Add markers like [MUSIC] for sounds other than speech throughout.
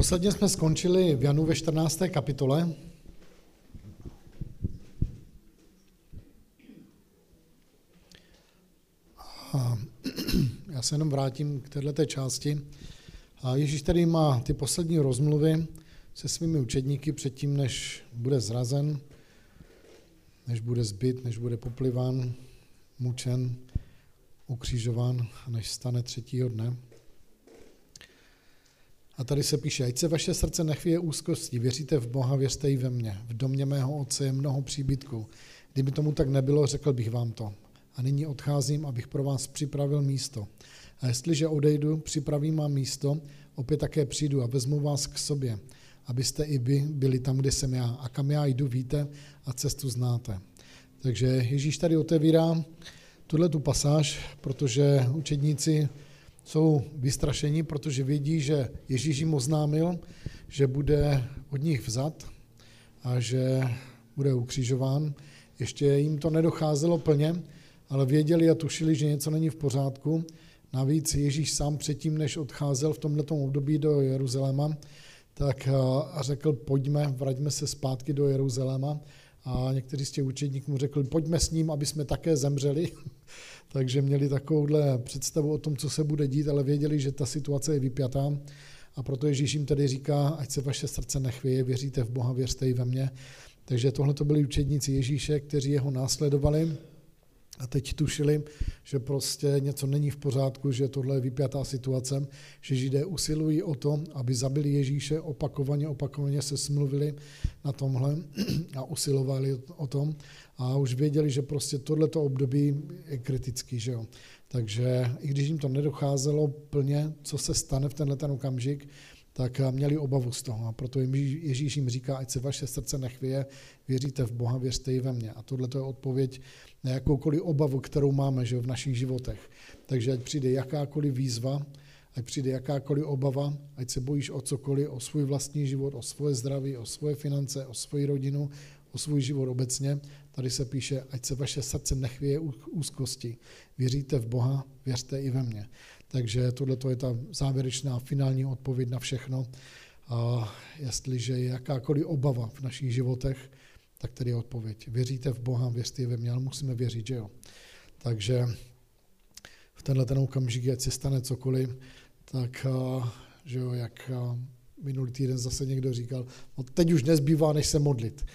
Posledně jsme skončili v Janu ve 14. kapitole. A [CLEARS THROAT] já se jenom vrátím k této části. A Ježíš tady má ty poslední rozmluvy se svými učedníky předtím, než bude zrazen, než bude zbyt, než bude popliván, mučen, ukřižován a než stane třetího dne. A tady se píše, ať se vaše srdce nechvěje úzkosti, věříte v Boha, věřte i ve mně. V domě mého otce je mnoho příbytků. Kdyby tomu tak nebylo, řekl bych vám to. A nyní odcházím, abych pro vás připravil místo. A jestliže odejdu, připravím vám místo, opět také přijdu a vezmu vás k sobě, abyste i vy byli tam, kde jsem já. A kam já jdu, víte a cestu znáte. Takže Ježíš tady otevírá tuhle tu pasáž, protože učedníci jsou vystrašeni, protože vědí, že Ježíš jim oznámil, že bude od nich vzat a že bude ukřižován. Ještě jim to nedocházelo plně, ale věděli a tušili, že něco není v pořádku. Navíc Ježíš sám předtím, než odcházel v tomto období do Jeruzaléma, tak řekl, pojďme, vraťme se zpátky do Jeruzaléma. A někteří z těch učedníků mu řekli, pojďme s ním, aby jsme také zemřeli. [LAUGHS] Takže měli takovouhle představu o tom, co se bude dít, ale věděli, že ta situace je vypjatá. A proto Ježíš jim tedy říká, ať se vaše srdce nechvěje, věříte v Boha, věřte i ve mně. Takže tohle to byli učedníci Ježíše, kteří jeho následovali a teď tušili, že prostě něco není v pořádku, že tohle je vypjatá situace, že Židé usilují o to, aby zabili Ježíše, opakovaně, opakovaně se smluvili na tomhle [CLEARS THROAT] a usilovali o tom a už věděli, že prostě tohleto období je kritický, že jo. Takže i když jim to nedocházelo plně, co se stane v tenhle ten okamžik, tak měli obavu z toho. A proto Ježíš jim říká, ať se vaše srdce nechvěje, věříte v Boha, věřte i ve mně. A tohle je odpověď na jakoukoliv obavu, kterou máme že v našich životech. Takže ať přijde jakákoliv výzva, ať přijde jakákoliv obava, ať se bojíš o cokoliv, o svůj vlastní život, o svoje zdraví, o svoje finance, o svoji rodinu, o svůj život obecně. Tady se píše, ať se vaše srdce nechvěje úzkosti. Věříte v Boha, věřte i ve mně. Takže tohle je ta závěrečná finální odpověď na všechno. A jestliže je jakákoliv obava v našich životech, tak tady je odpověď. Věříte v Boha, věřte ve mě, ale musíme věřit, že jo. Takže v tenhle ten okamžik, ať se stane cokoliv, tak že jo, jak minulý týden zase někdo říkal, no teď už nezbývá, než se modlit.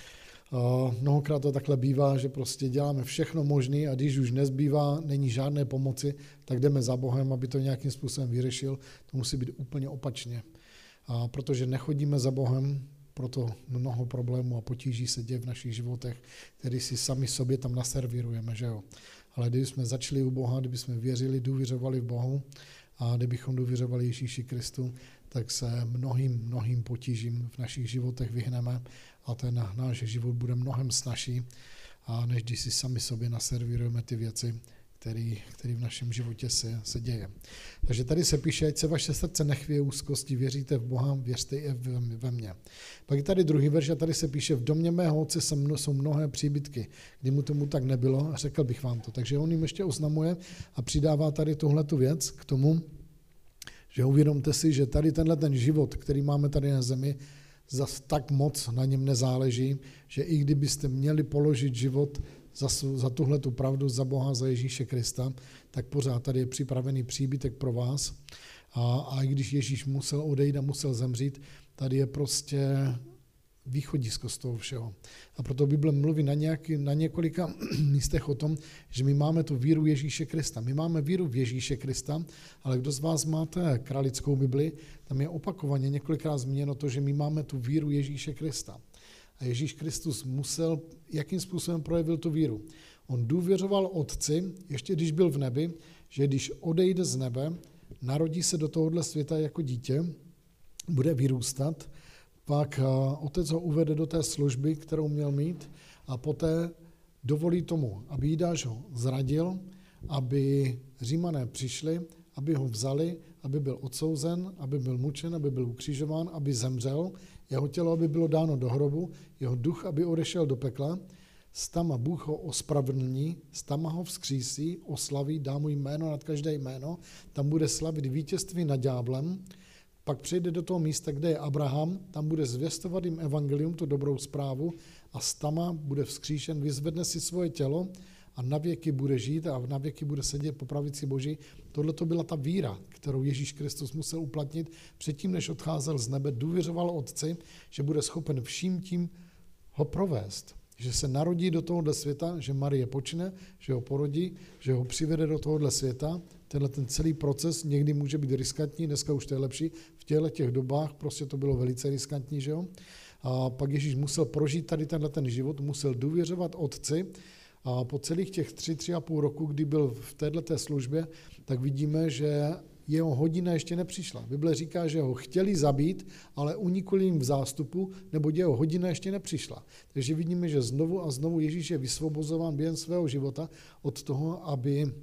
Mnohokrát to takhle bývá, že prostě děláme všechno možné a když už nezbývá, není žádné pomoci, tak jdeme za Bohem, aby to nějakým způsobem vyřešil. To musí být úplně opačně. A protože nechodíme za Bohem, proto mnoho problémů a potíží se děje v našich životech, který si sami sobě tam naservírujeme, že jo. Ale kdyby jsme začali u Boha, kdyby jsme věřili, důvěřovali v Bohu a kdybychom důvěřovali Ježíši Kristu, tak se mnohým, mnohým potížím v našich životech vyhneme a ten náš život bude mnohem snažší, a než když si sami sobě naservírujeme ty věci, který, který v našem životě se, se děje. Takže tady se píše, ať se vaše srdce nechvěje úzkosti, věříte v Boha, věřte i ve mně. Pak je tady druhý verš a tady se píše, v domě mého otce jsou mnohé příbytky. Kdy mu tomu tak nebylo, řekl bych vám to. Takže on jim ještě oznamuje a přidává tady tuhle tu věc k tomu, že uvědomte si, že tady tenhle ten život, který máme tady na zemi, zas tak moc na něm nezáleží, že i kdybyste měli položit život za, za tuhle tu pravdu, za Boha, za Ježíše Krista, tak pořád tady je připravený příbytek pro vás. A, a i když Ježíš musel odejít a musel zemřít, tady je prostě východisko z toho všeho. A proto Bible mluví na, nějaký, na několika [CLEARS THROAT] místech o tom, že my máme tu víru Ježíše Krista. My máme víru v Ježíše Krista, ale kdo z vás máte kralickou Bibli, tam je opakovaně několikrát zmíněno to, že my máme tu víru Ježíše Krista. A Ježíš Kristus musel, jakým způsobem projevil tu víru. On důvěřoval Otci, ještě když byl v nebi, že když odejde z nebe, narodí se do tohohle světa jako dítě, bude vyrůstat, pak otec ho uvede do té služby, kterou měl mít a poté dovolí tomu, aby Jidáš ho zradil, aby římané přišli, aby ho vzali, aby byl odsouzen, aby byl mučen, aby byl ukřižován, aby zemřel, jeho tělo, aby bylo dáno do hrobu, jeho duch, aby odešel do pekla, stama Bůh ho ospravedlní, stama ho vzkřísí, oslaví, dá mu jméno nad každé jméno, tam bude slavit vítězství nad ďáblem, Pak přejde do toho místa, kde je Abraham, tam bude zvěstovat jim evangelium, tu dobrou zprávu a stama bude vzkříšen, vyzvedne si svoje tělo a na věky bude žít a na věky bude sedět po pravici Boží. Tohle to byla ta víra, kterou Ježíš Kristus musel uplatnit předtím, než odcházel z nebe. Důvěřoval Otci, že bude schopen vším tím ho provést. Že se narodí do tohohle světa, že Marie počne, že ho porodí, že ho přivede do tohohle světa. Tenhle ten celý proces někdy může být riskantní, dneska už to je lepší. V těchto těch dobách prostě to bylo velice riskantní, že jo. A pak Ježíš musel prožít tady tenhle ten život, musel důvěřovat Otci, a po celých těch tři, tři a půl roku, kdy byl v této službě, tak vidíme, že jeho hodina ještě nepřišla. Bible říká, že ho chtěli zabít, ale unikli jim v zástupu, nebo jeho hodina ještě nepřišla. Takže vidíme, že znovu a znovu Ježíš je vysvobozován během svého života od toho, aby,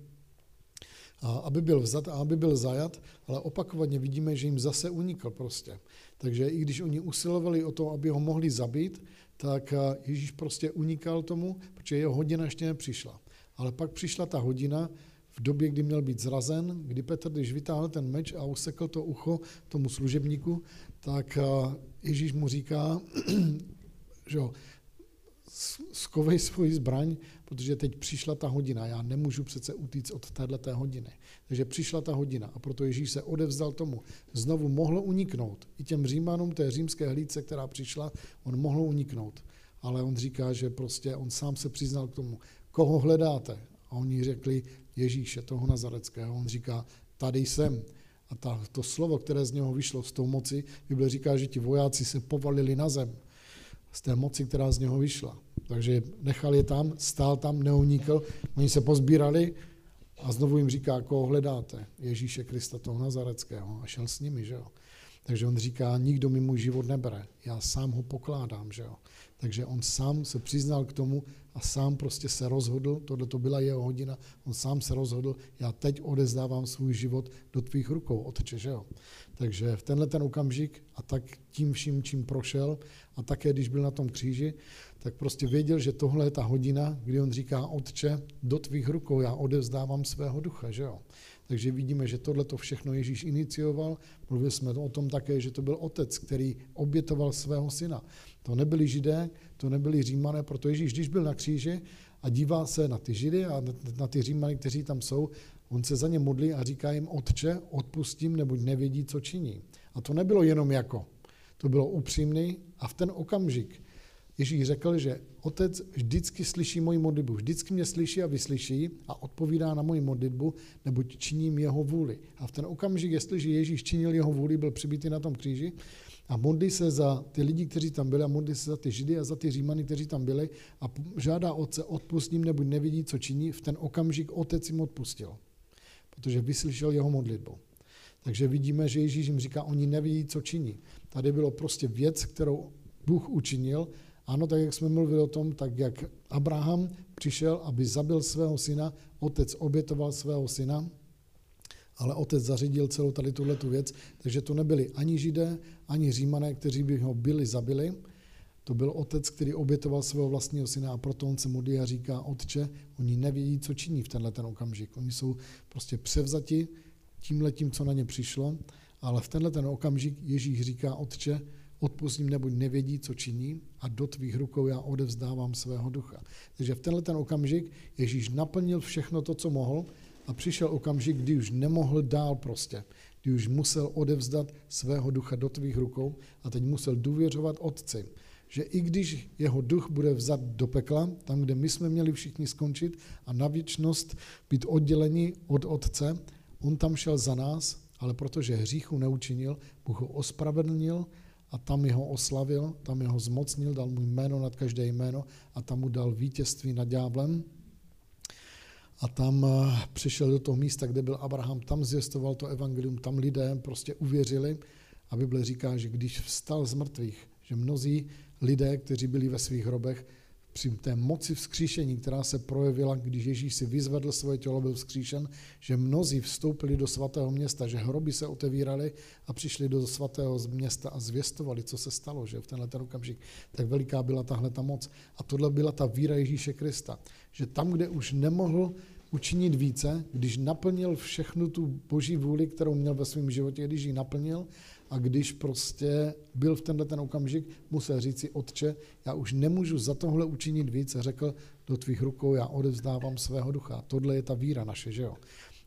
aby byl vzat a aby byl zajat, ale opakovaně vidíme, že jim zase unikl prostě. Takže i když oni usilovali o to, aby ho mohli zabít, tak Ježíš prostě unikal tomu, protože jeho hodina ještě nepřišla. Ale pak přišla ta hodina, v době, kdy měl být zrazen, kdy Petr, když vytáhl ten meč a usekl to ucho tomu služebníku, tak Ježíš mu říká, [CLEARS THROAT] že jo, skovej svoji zbraň, protože teď přišla ta hodina. Já nemůžu přece utíct od této hodiny. Takže přišla ta hodina a proto Ježíš se odevzdal tomu. Znovu mohl uniknout. I těm římanům té římské hlídce, která přišla, on mohl uniknout. Ale on říká, že prostě on sám se přiznal k tomu. Koho hledáte? A oni řekli Ježíše, toho Nazareckého. On říká, tady jsem. A ta, to slovo, které z něho vyšlo z tou moci, Bible říká, že ti vojáci se povalili na zem z té moci, která z něho vyšla. Takže nechal je tam, stál tam, neunikl, oni se pozbírali a znovu jim říká, koho hledáte? Ježíše Krista, toho Nazareckého. A šel s nimi, že jo. Takže on říká, nikdo mi můj život nebere, já sám ho pokládám, že jo. Takže on sám se přiznal k tomu a sám prostě se rozhodl, tohle to byla jeho hodina, on sám se rozhodl, já teď odezdávám svůj život do tvých rukou, otče, že jo. Takže v tenhle ten okamžik a tak tím vším, čím prošel a také, když byl na tom kříži, tak prostě věděl, že tohle je ta hodina, kdy on říká, otče, do tvých rukou já odevzdávám svého ducha, že jo. Takže vidíme, že tohle to všechno Ježíš inicioval. Mluvili jsme o tom také, že to byl otec, který obětoval svého syna. To nebyli židé, to nebyli římané, proto Ježíš, když byl na kříži a dívá se na ty židy a na ty římany, kteří tam jsou, on se za ně modlí a říká jim, otče, odpustím, neboť nevědí, co činí. A to nebylo jenom jako, to bylo upřímný a v ten okamžik Ježíš řekl, že otec vždycky slyší moji modlitbu, vždycky mě slyší a vyslyší a odpovídá na moji modlitbu, neboť činím jeho vůli. A v ten okamžik, jestliže Ježíš činil jeho vůli, byl přibitý na tom kříži a modlí se za ty lidi, kteří tam byli a modlí se za ty židy a za ty římany, kteří tam byli a žádá otce, odpustím, neboť nevidí, co činí, v ten okamžik otec jim odpustil, protože vyslyšel jeho modlitbu. Takže vidíme, že Ježíš jim říká, oni nevidí, co činí. Tady bylo prostě věc, kterou Bůh učinil ano, tak jak jsme mluvili o tom, tak jak Abraham přišel, aby zabil svého syna, otec obětoval svého syna, ale otec zařídil celou tady tuhle tu věc, takže to nebyli ani židé, ani římané, kteří by ho byli zabili, to byl otec, který obětoval svého vlastního syna a proto on se modlí a říká, otče, oni nevědí, co činí v tenhle ten okamžik. Oni jsou prostě převzati tímhletím, co na ně přišlo, ale v tenhle ten okamžik Ježíš říká, otče, odpustím, neboť nevědí, co činí a do tvých rukou já odevzdávám svého ducha. Takže v tenhle ten okamžik Ježíš naplnil všechno to, co mohl a přišel okamžik, kdy už nemohl dál prostě, kdy už musel odevzdat svého ducha do tvých rukou a teď musel důvěřovat Otci, že i když jeho duch bude vzat do pekla, tam, kde my jsme měli všichni skončit a na věčnost být odděleni od Otce, on tam šel za nás, ale protože hříchu neučinil, Bůh ho ospravedlnil a tam jeho oslavil, tam jeho zmocnil, dal mu jméno nad každé jméno a tam mu dal vítězství nad ďáblem. A tam eh, přišel do toho místa, kde byl Abraham, tam zvěstoval to evangelium, tam lidé prostě uvěřili a Bible říká, že když vstal z mrtvých, že mnozí lidé, kteří byli ve svých hrobech, při té moci vzkříšení, která se projevila, když Ježíš si vyzvedl svoje tělo, byl vzkříšen, že mnozí vstoupili do svatého města, že hroby se otevíraly a přišli do svatého města a zvěstovali, co se stalo, že v tenhle ten okamžik. Tak veliká byla tahle ta moc. A tohle byla ta víra Ježíše Krista, že tam, kde už nemohl učinit více, když naplnil všechnu tu boží vůli, kterou měl ve svém životě, když ji naplnil a když prostě byl v tenhle ten okamžik, musel říct si, otče, já už nemůžu za tohle učinit víc a řekl, do tvých rukou já odevzdávám svého ducha. Tohle je ta víra naše, že jo?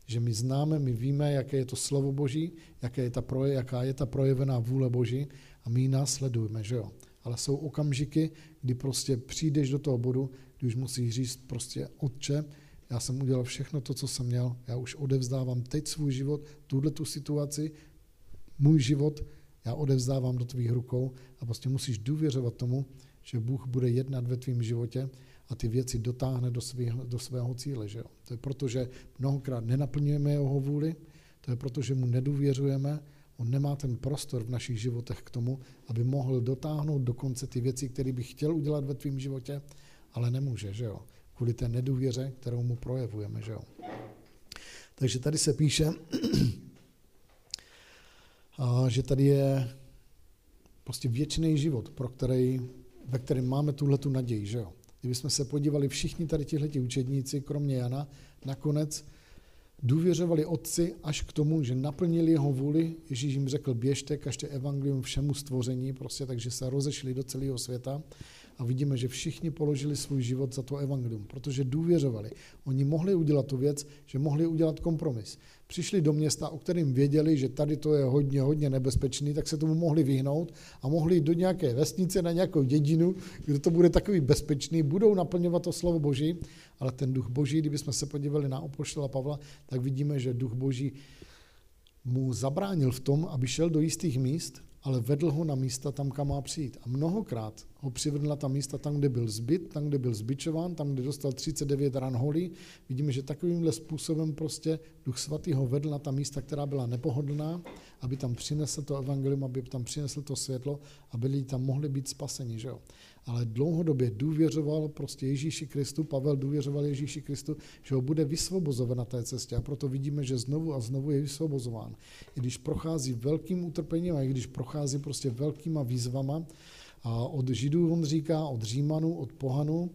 Že my známe, my víme, jaké je to slovo Boží, jaké je ta proje, jaká je ta projevená vůle Boží a my ji následujeme, že jo? Ale jsou okamžiky, kdy prostě přijdeš do toho bodu, kdy už musíš říct prostě, otče, já jsem udělal všechno to, co jsem měl, já už odevzdávám teď svůj život, tuhle tu situaci, můj život, já odevzdávám do tvých rukou a prostě musíš důvěřovat tomu, že Bůh bude jednat ve tvém životě a ty věci dotáhne do svého, do svého cíle. Že jo? To je proto, že mnohokrát nenaplňujeme jeho vůli, to je proto, že mu nedůvěřujeme, on nemá ten prostor v našich životech k tomu, aby mohl dotáhnout do konce ty věci, které by chtěl udělat ve tvém životě, ale nemůže, že jo? Kvůli té nedůvěře, kterou mu projevujeme, že jo? Takže tady se píše, [CLEARS THROAT] že tady je prostě věčný život, pro který, ve kterém máme tuhle tu naději, že jo? Kdybychom se podívali všichni tady tihleti učedníci, kromě Jana, nakonec důvěřovali otci až k tomu, že naplnili jeho vůli. Ježíš jim řekl, běžte, každé evangelium všemu stvoření, prostě takže se rozešli do celého světa a vidíme, že všichni položili svůj život za to evangelium, protože důvěřovali. Oni mohli udělat tu věc, že mohli udělat kompromis. Přišli do města, o kterým věděli, že tady to je hodně, hodně nebezpečný, tak se tomu mohli vyhnout a mohli jít do nějaké vesnice, na nějakou dědinu, kde to bude takový bezpečný, budou naplňovat to slovo Boží, ale ten duch Boží, kdybychom se podívali na opoštola Pavla, tak vidíme, že duch Boží mu zabránil v tom, aby šel do jistých míst, ale vedl ho na místa tam, kam má přijít. A mnohokrát ho přivedl na ta místa tam, kde byl zbyt, tam, kde byl zbičován, tam, kde dostal 39 ran holí. Vidíme, že takovýmhle způsobem prostě Duch Svatý ho vedl na ta místa, která byla nepohodlná, aby tam přinesl to evangelium, aby tam přinesl to světlo a byli tam mohli být spaseni. Že jo? Ale dlouhodobě důvěřoval prostě Ježíši Kristu, Pavel důvěřoval Ježíši Kristu, že ho bude vysvobozoven na té cestě a proto vidíme, že znovu a znovu je vysvobozován. I když prochází velkým utrpením a i když prochází prostě velkýma výzvama, a od Židů on říká, od Římanů, od Pohanů,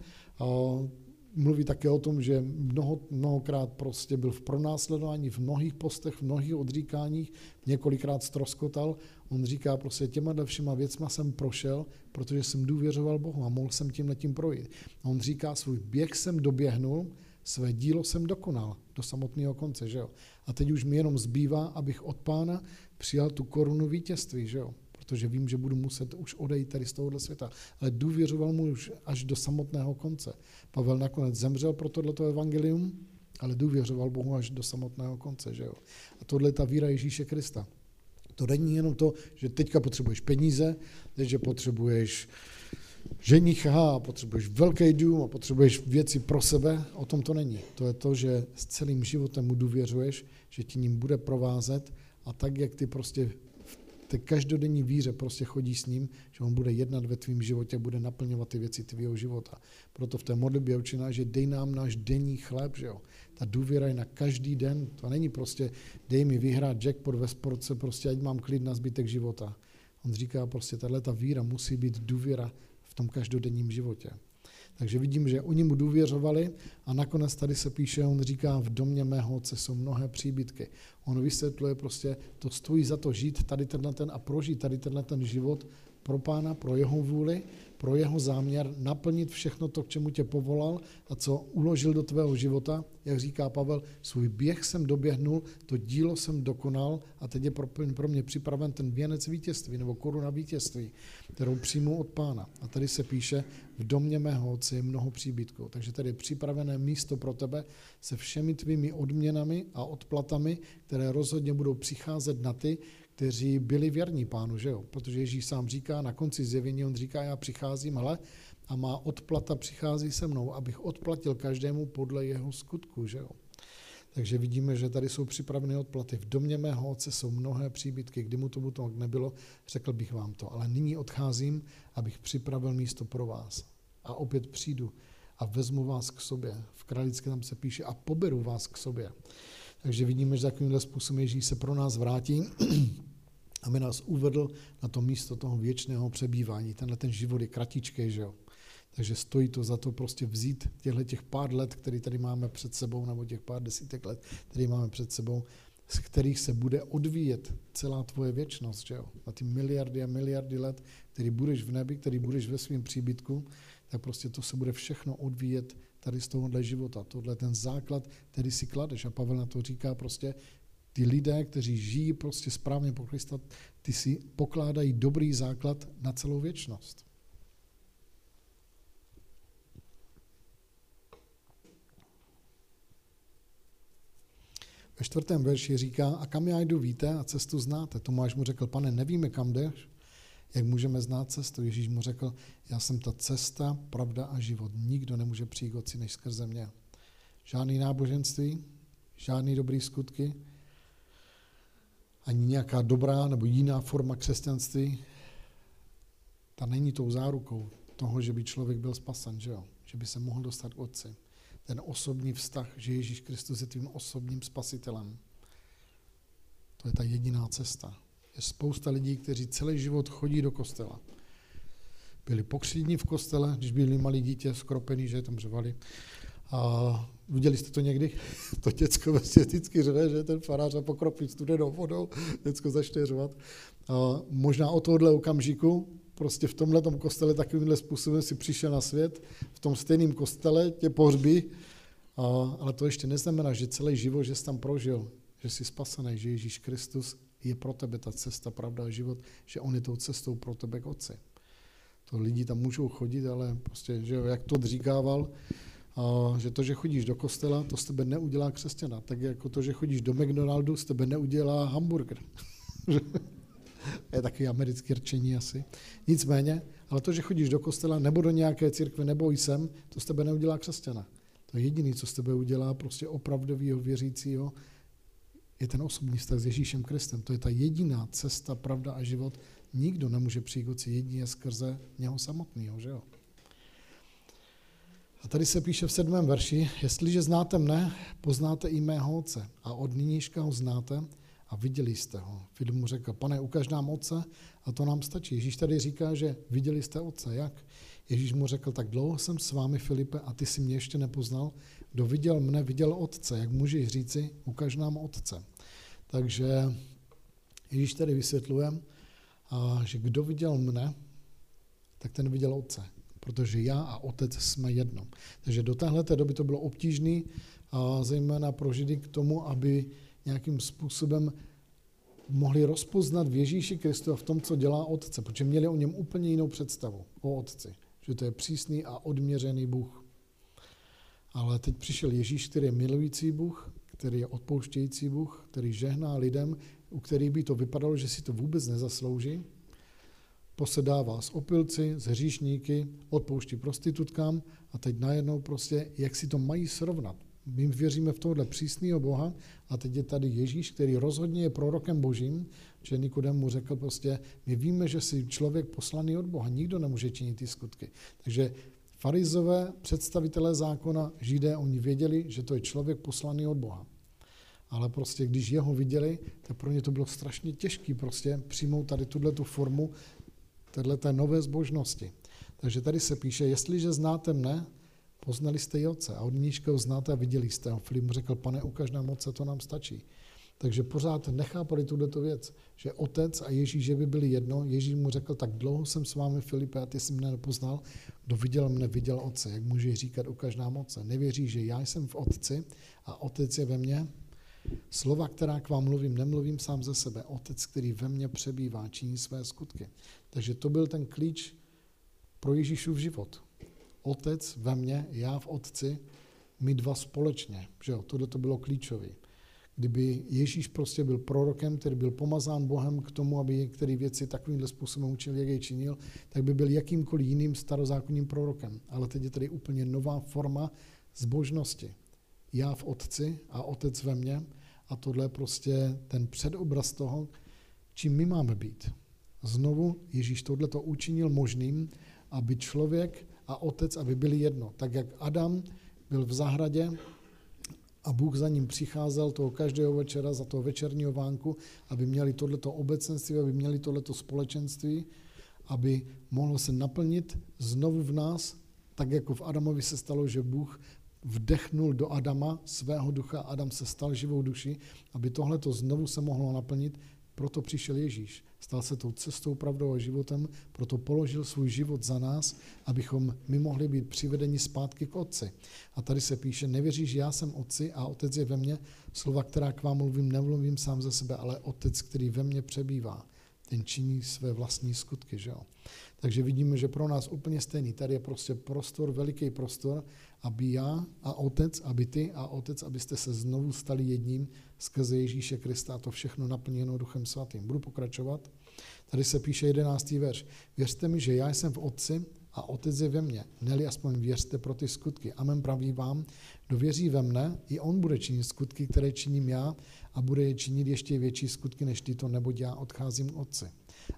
mluví také o tom, že mnoho, mnohokrát prostě byl v pronásledování, v mnohých postech, v mnohých odříkáních, několikrát stroskotal. On říká prostě těma všema věcma jsem prošel, protože jsem důvěřoval Bohu a mohl jsem tím letím projít. A on říká, svůj běh jsem doběhnul, své dílo jsem dokonal do samotného konce, že jo. A teď už mi jenom zbývá, abych od pána přijal tu korunu vítězství, že jo protože vím, že budu muset už odejít tady z tohohle světa. Ale důvěřoval mu už až do samotného konce. Pavel nakonec zemřel pro tohleto evangelium, ale důvěřoval Bohu až do samotného konce. Že jo? A tohle je ta víra Ježíše Krista. To není jenom to, že teďka potřebuješ peníze, že potřebuješ ženicha a potřebuješ velký dům a potřebuješ věci pro sebe, o tom to není. To je to, že s celým životem mu důvěřuješ, že ti ním bude provázet a tak, jak ty prostě té každodenní víře prostě chodí s ním, že on bude jednat ve tvém životě, bude naplňovat ty věci tvého života. Proto v té modlitbě učená, že dej nám náš denní chléb, že jo. Ta důvěra je na každý den, to není prostě dej mi vyhrát jackpot ve sportce, prostě ať mám klid na zbytek života. On říká prostě, tahle ta víra musí být důvěra v tom každodenním životě. Takže vidím, že oni mu důvěřovali a nakonec tady se píše, on říká, v domě mého otce jsou mnohé příbytky. On vysvětluje prostě, to stojí za to žít tady tenhle ten a prožít tady tenhle ten život pro pána, pro jeho vůli, pro jeho záměr naplnit všechno to, k čemu tě povolal a co uložil do tvého života. Jak říká Pavel, svůj běh jsem doběhnul, to dílo jsem dokonal a teď je pro, mě připraven ten věnec vítězství nebo koruna vítězství, kterou přijmu od pána. A tady se píše, v domě mého otce je mnoho příbytků. Takže tady je připravené místo pro tebe se všemi tvými odměnami a odplatami, které rozhodně budou přicházet na ty, kteří byli věrní pánu, že jo? Protože Ježíš sám říká, na konci zjevení, on říká, já přicházím, ale a má odplata přichází se mnou, abych odplatil každému podle jeho skutku, že jo? Takže vidíme, že tady jsou připravené odplaty. V domě mého otce jsou mnohé příbytky, kdy mu tomu to nebylo, řekl bych vám to. Ale nyní odcházím, abych připravil místo pro vás. A opět přijdu a vezmu vás k sobě. V Kralické tam se píše a poberu vás k sobě. Takže vidíme, že takovýmhle způsobem Ježíš se pro nás vrátí aby nás uvedl na to místo toho věčného přebývání. Tenhle ten život je kratičký, že jo. Takže stojí to za to prostě vzít těchto těch pár let, který tady máme před sebou, nebo těch pár desítek let, který máme před sebou, z kterých se bude odvíjet celá tvoje věčnost, že jo? Na ty miliardy a miliardy let, který budeš v nebi, který budeš ve svém příbytku, tak prostě to se bude všechno odvíjet tady z tohohle života. Tohle je ten základ, který si kladeš. A Pavel na to říká prostě, ty lidé, kteří žijí prostě správně po Krista, ty si pokládají dobrý základ na celou věčnost. Ve čtvrtém verši říká, a kam já jdu, víte, a cestu znáte. Tomáš mu řekl, pane, nevíme, kam jdeš, jak můžeme znát cestu. Ježíš mu řekl, já jsem ta cesta, pravda a život. Nikdo nemůže přijít oci než skrze mě. Žádný náboženství, žádný dobrý skutky, ani nějaká dobrá nebo jiná forma křesťanství, ta není tou zárukou toho, že by člověk byl spasen, že, jo? že by se mohl dostat k Otci ten osobní vztah, že Ježíš Kristus je tvým osobním spasitelem. To je ta jediná cesta. Je spousta lidí, kteří celý život chodí do kostela. Byli pokřídní v kostele, když byli malí dítě skropený, že tam řvali. A viděli jste to někdy? [LAUGHS] To děcko vlastně vždycky řve, že ten farář a pokropí studenou vodou, děcko začne řvat. A možná od tohohle okamžiku prostě v tomhle kostele takovýmhle způsobem si přišel na svět, v tom stejném kostele tě pohřbí, a, ale to ještě neznamená, že celý život, že jsi tam prožil, že jsi spasený, že Ježíš Kristus je pro tebe ta cesta, pravda a život, že on je tou cestou pro tebe k Otci. To lidi tam můžou chodit, ale prostě, že jak to říkával, že to, že chodíš do kostela, to z tebe neudělá křesťana. Tak jako to, že chodíš do McDonaldu, z tebe neudělá hamburger. [LAUGHS] je takový americký rčení asi. Nicméně, ale to, že chodíš do kostela nebo do nějaké církve nebo jsem, to z tebe neudělá křesťana. To jediné, co z tebe udělá prostě opravdového věřícího, je ten osobní vztah s Ježíšem Kristem. To je ta jediná cesta, pravda a život. Nikdo nemůže přijít jedině skrze něho samotného, že jo? A tady se píše v sedmém verši, jestliže znáte mne, poznáte i mého otce a od nynížka ho znáte a viděli jste ho. Filip mu řekl, pane, ukaž nám otce a to nám stačí. Ježíš tady říká, že viděli jste otce. Jak? Ježíš mu řekl, tak dlouho jsem s vámi, Filipe, a ty si mě ještě nepoznal. Kdo viděl mne, viděl otce. Jak můžeš říci, ukaž nám otce. Takže Ježíš tady vysvětluje, že kdo viděl mne, tak ten viděl otce. Protože já a otec jsme jedno. Takže do téhle doby to bylo obtížné, zejména pro Židy k tomu, aby nějakým způsobem mohli rozpoznat v Ježíši Kristu a v tom, co dělá Otce, protože měli o něm úplně jinou představu, o Otci, že to je přísný a odměřený Bůh. Ale teď přišel Ježíš, který je milující Bůh, který je odpouštějící Bůh, který žehná lidem, u kterých by to vypadalo, že si to vůbec nezaslouží, posedává s opilci, s hříšníky, odpouští prostitutkám a teď najednou prostě, jak si to mají srovnat. My věříme v tohle přísného Boha a teď je tady Ježíš, který rozhodně je prorokem božím, že Nikodem mu řekl prostě, my víme, že jsi člověk poslaný od Boha, nikdo nemůže činit ty skutky. Takže farizové, představitelé zákona, židé, oni věděli, že to je člověk poslaný od Boha. Ale prostě, když jeho viděli, tak pro ně to bylo strašně těžké prostě přijmout tady tuhle tu formu této nové zbožnosti. Takže tady se píše, jestliže znáte mne, Poznali jste i otce a od nížka znáte a viděli jste ho. Filip řekl, pane, ukaž nám otce, to nám stačí. Takže pořád nechápali tuto věc, že otec a Ježíš, že by byli jedno. Ježíš mu řekl, tak dlouho jsem s vámi, Filipe, a ty jsi mne nepoznal. Kdo viděl mne, viděl otce. Jak může říkat, ukaž nám otce. Nevěří, že já jsem v otci a otec je ve mně. Slova, která k vám mluvím, nemluvím sám ze sebe. Otec, který ve mně přebývá, činí své skutky. Takže to byl ten klíč pro Ježíšův život otec ve mně, já v otci, my dva společně. Že jo? Tohle to bylo klíčové. Kdyby Ježíš prostě byl prorokem, který byl pomazán Bohem k tomu, aby některé věci takovýmhle způsobem učil, jak je činil, tak by byl jakýmkoliv jiným starozákonním prorokem. Ale teď je tady úplně nová forma zbožnosti. Já v otci a otec ve mně a tohle je prostě ten předobraz toho, čím my máme být. Znovu Ježíš tohle to učinil možným, aby člověk a otec, aby byli jedno. Tak jak Adam byl v zahradě a Bůh za ním přicházel toho každého večera, za toho večerního vánku, aby měli tohleto obecenství, aby měli tohleto společenství, aby mohlo se naplnit znovu v nás, tak jako v Adamovi se stalo, že Bůh vdechnul do Adama svého ducha, Adam se stal živou duši, aby tohle to znovu se mohlo naplnit, proto přišel Ježíš. Stal se tou cestou, pravdou a životem, proto položil svůj život za nás, abychom my mohli být přivedeni zpátky k Otci. A tady se píše, nevěříš, já jsem Otci a Otec je ve mně. Slova, která k vám mluvím, nemluvím sám ze sebe, ale Otec, který ve mně přebývá. Ten činí své vlastní skutky. Že jo? Takže vidíme, že pro nás úplně stejný. Tady je prostě prostor, veliký prostor, aby já a otec, aby ty a otec, abyste se znovu stali jedním skrze Ježíše Krista a to všechno naplněno Duchem Svatým. Budu pokračovat. Tady se píše jedenáctý verš. Věřte mi, že já jsem v Otci a Otec je ve mně. Neli aspoň věřte pro ty skutky. Amen praví vám, kdo věří ve mne, i on bude činit skutky, které činím já a bude je činit ještě větší skutky než tyto, neboť já odcházím Otci.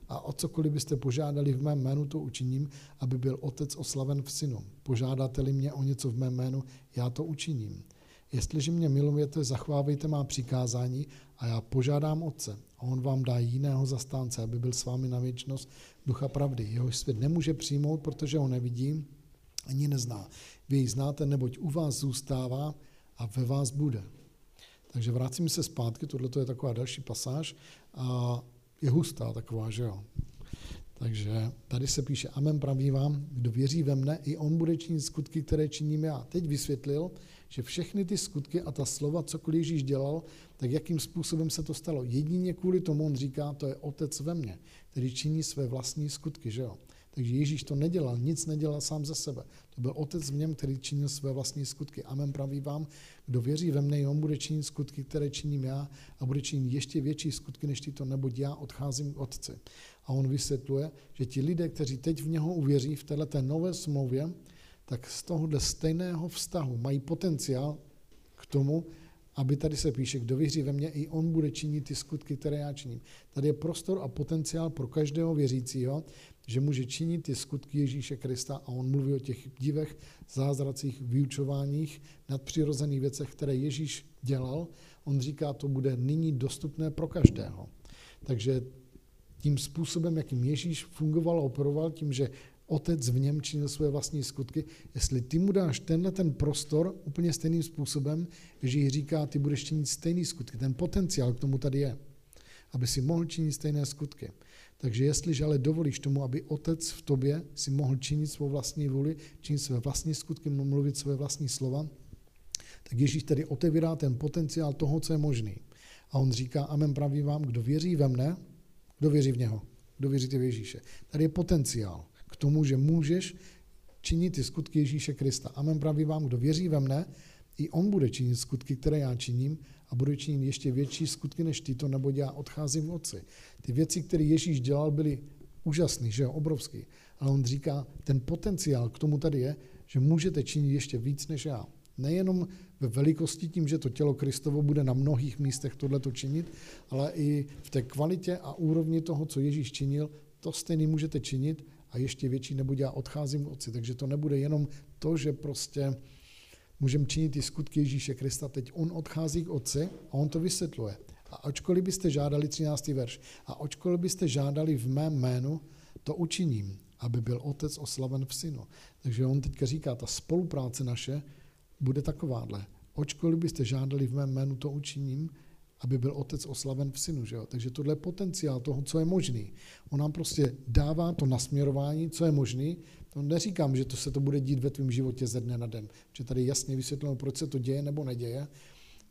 A o cokoliv byste požádali v mém jménu, to učiním, aby byl Otec oslaven v Synu. Požádáte-li mě o něco v mém jménu, já to učiním. Jestliže mě milujete, zachovávejte má přikázání a já požádám Otce a on vám dá jiného zastánce, aby byl s vámi na věčnost ducha pravdy. Jeho svět nemůže přijmout, protože ho nevidí ani nezná. Vy ji znáte, neboť u vás zůstává a ve vás bude. Takže vracíme se zpátky, tohle je taková další pasáž a je hustá taková, že jo. Takže tady se píše, amen praví vám, kdo věří ve mne, i on bude činit skutky, které činím já. Teď vysvětlil, že všechny ty skutky a ta slova, cokoliv Ježíš dělal, tak jakým způsobem se to stalo. Jedině kvůli tomu on říká, to je otec ve mně, který činí své vlastní skutky, že jo. Takže Ježíš to nedělal, nic nedělal sám ze sebe. To byl otec v něm, který činil své vlastní skutky. Amen praví vám, kdo věří ve mne, on bude činit skutky, které činím já a bude činit ještě větší skutky než tyto, neboť já odcházím k otci. A on vysvětluje, že ti lidé, kteří teď v něho uvěří, v této nové smlouvě, tak z tohohle stejného vztahu mají potenciál k tomu, aby tady se píše, kdo věří ve mně, i on bude činit ty skutky, které já činím. Tady je prostor a potenciál pro každého věřícího, že může činit ty skutky Ježíše Krista a on mluví o těch divech, zázracích, vyučováních, nadpřirozených věcech, které Ježíš dělal. On říká, to bude nyní dostupné pro každého. Takže tím způsobem, jakým Ježíš fungoval a operoval, tím, že otec v něm činil své vlastní skutky, jestli ty mu dáš tenhle ten prostor úplně stejným způsobem, že jí říká, ty budeš činit stejný skutky, ten potenciál k tomu tady je, aby si mohl činit stejné skutky. Takže jestliže ale dovolíš tomu, aby otec v tobě si mohl činit svou vlastní vůli, činit své vlastní skutky, mluvit své vlastní slova, tak Ježíš tedy otevírá ten potenciál toho, co je možný. A on říká, amen praví vám, kdo věří ve mne, kdo věří v něho, kdo věříte v Ježíše. Tady je potenciál k tomu, že můžeš činit ty skutky Ježíše Krista. Amen praví vám, kdo věří ve mne, i on bude činit skutky, které já činím a bude činit ještě větší skutky než tyto, nebo já odcházím v Otci. Ty věci, které Ježíš dělal, byly úžasné, že jo, obrovský. Ale on říká, ten potenciál k tomu tady je, že můžete činit ještě víc než já. Nejenom ve velikosti tím, že to tělo Kristovo bude na mnohých místech tohleto činit, ale i v té kvalitě a úrovni toho, co Ježíš činil, to stejný můžete činit a ještě větší, nebo já odcházím k Otci. Takže to nebude jenom to, že prostě můžeme činit ty skutky Ježíše Krista. Teď on odchází k Otci a on to vysvětluje. A ačkoliv byste žádali, 13. verš, a ačkoliv byste žádali v mém jménu, to učiním, aby byl Otec oslaven v Synu. Takže on teďka říká, ta spolupráce naše bude takováhle. Očkoliv byste žádali v mém jménu, to učiním, aby byl otec oslaven v synu. Že jo? Takže tohle je potenciál toho, co je možný. On nám prostě dává to nasměrování, co je možný. To neříkám, že to se to bude dít ve tvém životě ze dne na den. Že tady jasně vysvětleno, proč se to děje nebo neděje.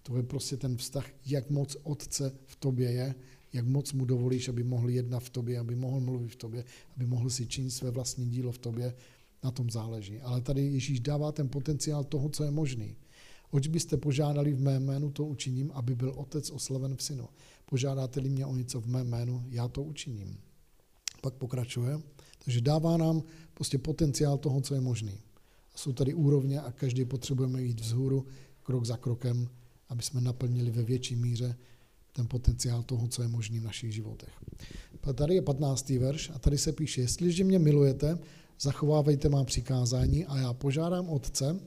To je prostě ten vztah, jak moc otce v tobě je, jak moc mu dovolíš, aby mohl jednat v tobě, aby mohl mluvit v tobě, aby mohl si činit své vlastní dílo v tobě. Na tom záleží. Ale tady Ježíš dává ten potenciál toho, co je možný. Oč byste požádali v mém jménu, to učiním, aby byl otec oslaven v synu. Požádáte-li mě o něco v mém jménu, já to učiním. Pak pokračuje. Takže dává nám prostě potenciál toho, co je možný. Jsou tady úrovně a každý potřebujeme jít vzhůru, krok za krokem, aby jsme naplnili ve větší míře ten potenciál toho, co je možný v našich životech. Tady je 15. verš a tady se píše, jestliže mě milujete, zachovávejte má přikázání a já požádám Otce,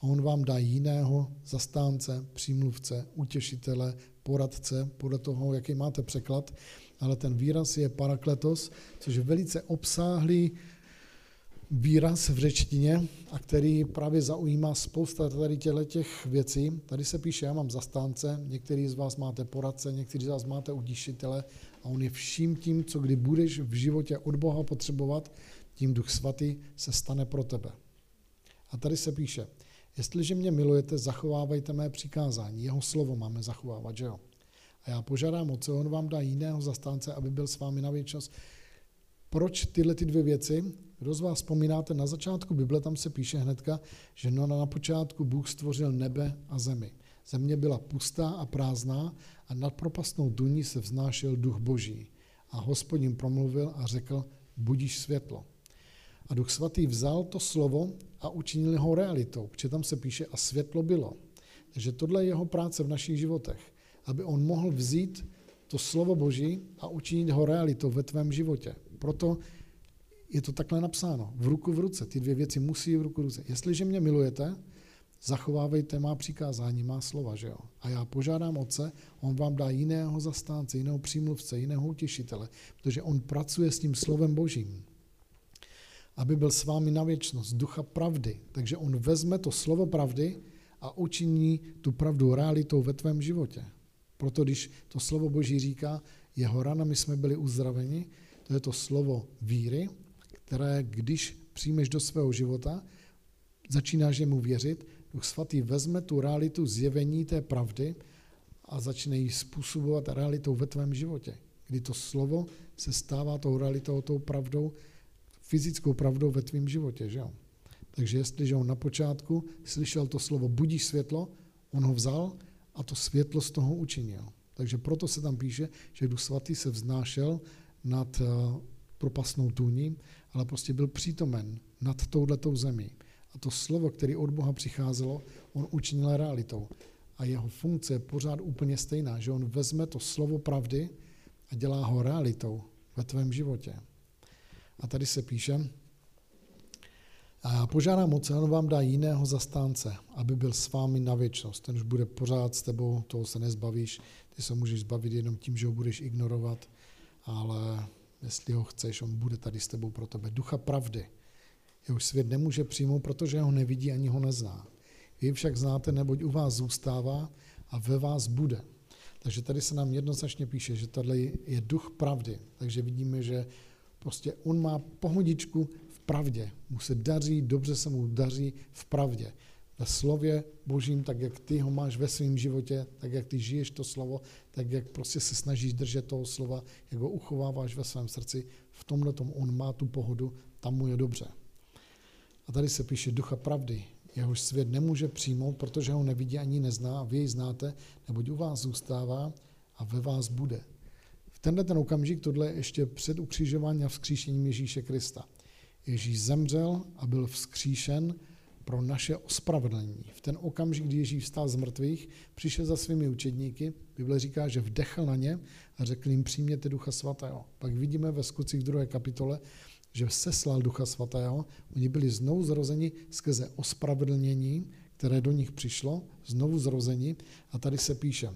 a on vám dá jiného zastánce, přímluvce, utěšitele, poradce, podle toho, jaký máte překlad, ale ten výraz je parakletos, což je velice obsáhlý výraz v řečtině, a který právě zaujímá spousta tady těch věcí. Tady se píše, já mám zastánce, některý z vás máte poradce, někteří z vás máte udíšitele a on je vším tím, co kdy budeš v životě od Boha potřebovat, tím Duch Svatý se stane pro tebe. A tady se píše, jestliže mě milujete, zachovávejte mé přikázání. Jeho slovo máme zachovávat, že jo? A já požádám Otce, on vám dá jiného zastánce, aby byl s vámi na věčnost. Proč tyhle ty dvě věci? Kdo z vás vzpomínáte, na začátku Bible tam se píše hnedka, že no na počátku Bůh stvořil nebe a zemi. Země byla pustá a prázdná a nad propastnou duní se vznášel duch boží. A hospodin promluvil a řekl, budíš světlo. A duch svatý vzal to slovo a učinil ho realitou, protože tam se píše a světlo bylo. Takže tohle je jeho práce v našich životech, aby on mohl vzít to slovo Boží a učinit ho realitou ve tvém životě. Proto je to takhle napsáno, v ruku v ruce. Ty dvě věci musí v ruku v ruce. Jestliže mě milujete, zachovávejte má přikázání, má slova, že jo? A já požádám Otce, on vám dá jiného zastánce, jiného přímluvce, jiného utěšitele, protože on pracuje s tím slovem Božím, aby byl s vámi na věčnost, ducha pravdy. Takže on vezme to slovo pravdy a učiní tu pravdu realitou ve tvém životě. Proto když to slovo Boží říká, jeho ranami jsme byli uzdraveni, to je to slovo víry, které když přijmeš do svého života, začínáš mu věřit, Duch Svatý vezme tu realitu zjevení té pravdy a začne ji způsobovat realitou ve tvém životě. Kdy to slovo se stává tou realitou, tou pravdou, fyzickou pravdou ve tvém životě. Že jo? Takže jestliže on na počátku slyšel to slovo budíš světlo, on ho vzal a to světlo z toho učinil. Takže proto se tam píše, že Duch Svatý se vznášel nad eh, propastnou tůní, ale prostě byl přítomen nad touhletou zemí. A to slovo, které od Boha přicházelo, on učinil realitou. A jeho funkce je pořád úplně stejná, že on vezme to slovo pravdy a dělá ho realitou ve tvém životě. A tady se píše, a já požádám on vám dá jiného zastánce, aby byl s vámi na věčnost. Ten už bude pořád s tebou, toho se nezbavíš, ty se můžeš zbavit jenom tím, že ho budeš ignorovat, ale jestli ho chceš, on bude tady s tebou pro tebe. Ducha pravdy. Jehož svět nemůže přijmout, protože ho nevidí ani ho nezná. Vy však znáte, neboť u vás zůstává a ve vás bude. Takže tady se nám jednoznačně píše, že tady je duch pravdy. Takže vidíme, že prostě on má pohodičku pravdě. Mu se daří, dobře se mu daří v pravdě ve slově božím, tak jak ty ho máš ve svém životě, tak jak ty žiješ to slovo, tak jak prostě se snažíš držet toho slova, jak ho uchováváš ve svém srdci, v tomhle tom on má tu pohodu, tam mu je dobře. A tady se píše ducha pravdy, jehož svět nemůže přijmout, protože ho nevidí ani nezná a vy jej znáte, neboť u vás zůstává a ve vás bude. V tenhle ten okamžik, tohle je ještě před ukřižováním a vzkříšením Ježíše Krista. Ježíš zemřel a byl vzkříšen, pro naše ospravedlnění. V ten okamžik, kdy Ježíš vstal z mrtvých, přišel za svými učedníky, Bible říká, že vdechl na ně a řekl jim, přijměte Ducha Svatého. Pak vidíme ve skutcích druhé kapitole, že seslal Ducha Svatého, oni byli znovu zrozeni skrze ospravedlnění, které do nich přišlo, znovu zrozeni a tady se píše,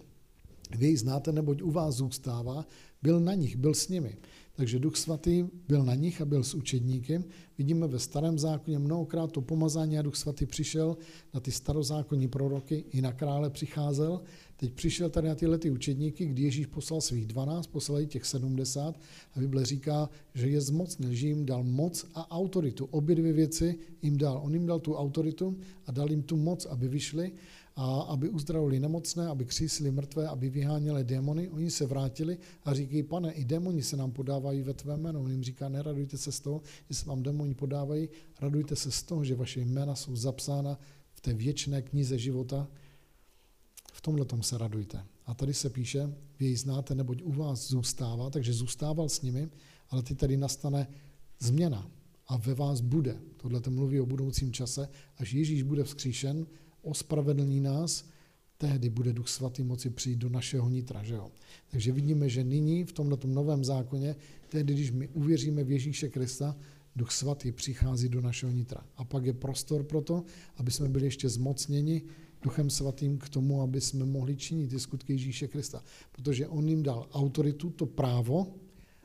vy ji znáte, neboť u vás zůstává, byl na nich, byl s nimi. Takže Duch Svatý byl na nich a byl s učedníky. Vidíme ve starém zákoně mnohokrát to pomazání a Duch Svatý přišel na ty starozákonní proroky, i na krále přicházel. Teď přišel tady na tyhle ty učedníky, kdy Ježíš poslal svých 12, poslal i těch 70 a Bible říká, že je zmocnil, že jim dal moc a autoritu. Obě dvě věci jim dal. On jim dal tu autoritu a dal jim tu moc, aby vyšli a aby uzdravili nemocné, aby křísili mrtvé, aby vyháněli démony. Oni se vrátili a říkají, pane, i démoni se nám podávají ve tvé jméno. On jim říká, neradujte se z toho, že se vám démoni podávají, radujte se z toho, že vaše jména jsou zapsána v té věčné knize života. V tomhle tom se radujte. A tady se píše, vy jej znáte, neboť u vás zůstává, takže zůstával s nimi, ale teď tady nastane změna a ve vás bude. Tohle to mluví o budoucím čase, až Ježíš bude vzkříšen, ospravedlní nás, tehdy bude Duch Svatý moci přijít do našeho nitra. Že jo? Takže vidíme, že nyní v tomto novém zákoně, tehdy, když my uvěříme v Ježíše Krista, Duch Svatý přichází do našeho nitra. A pak je prostor pro to, aby jsme byli ještě zmocněni Duchem Svatým k tomu, aby jsme mohli činit ty skutky Ježíše Krista. Protože on jim dal autoritu, to právo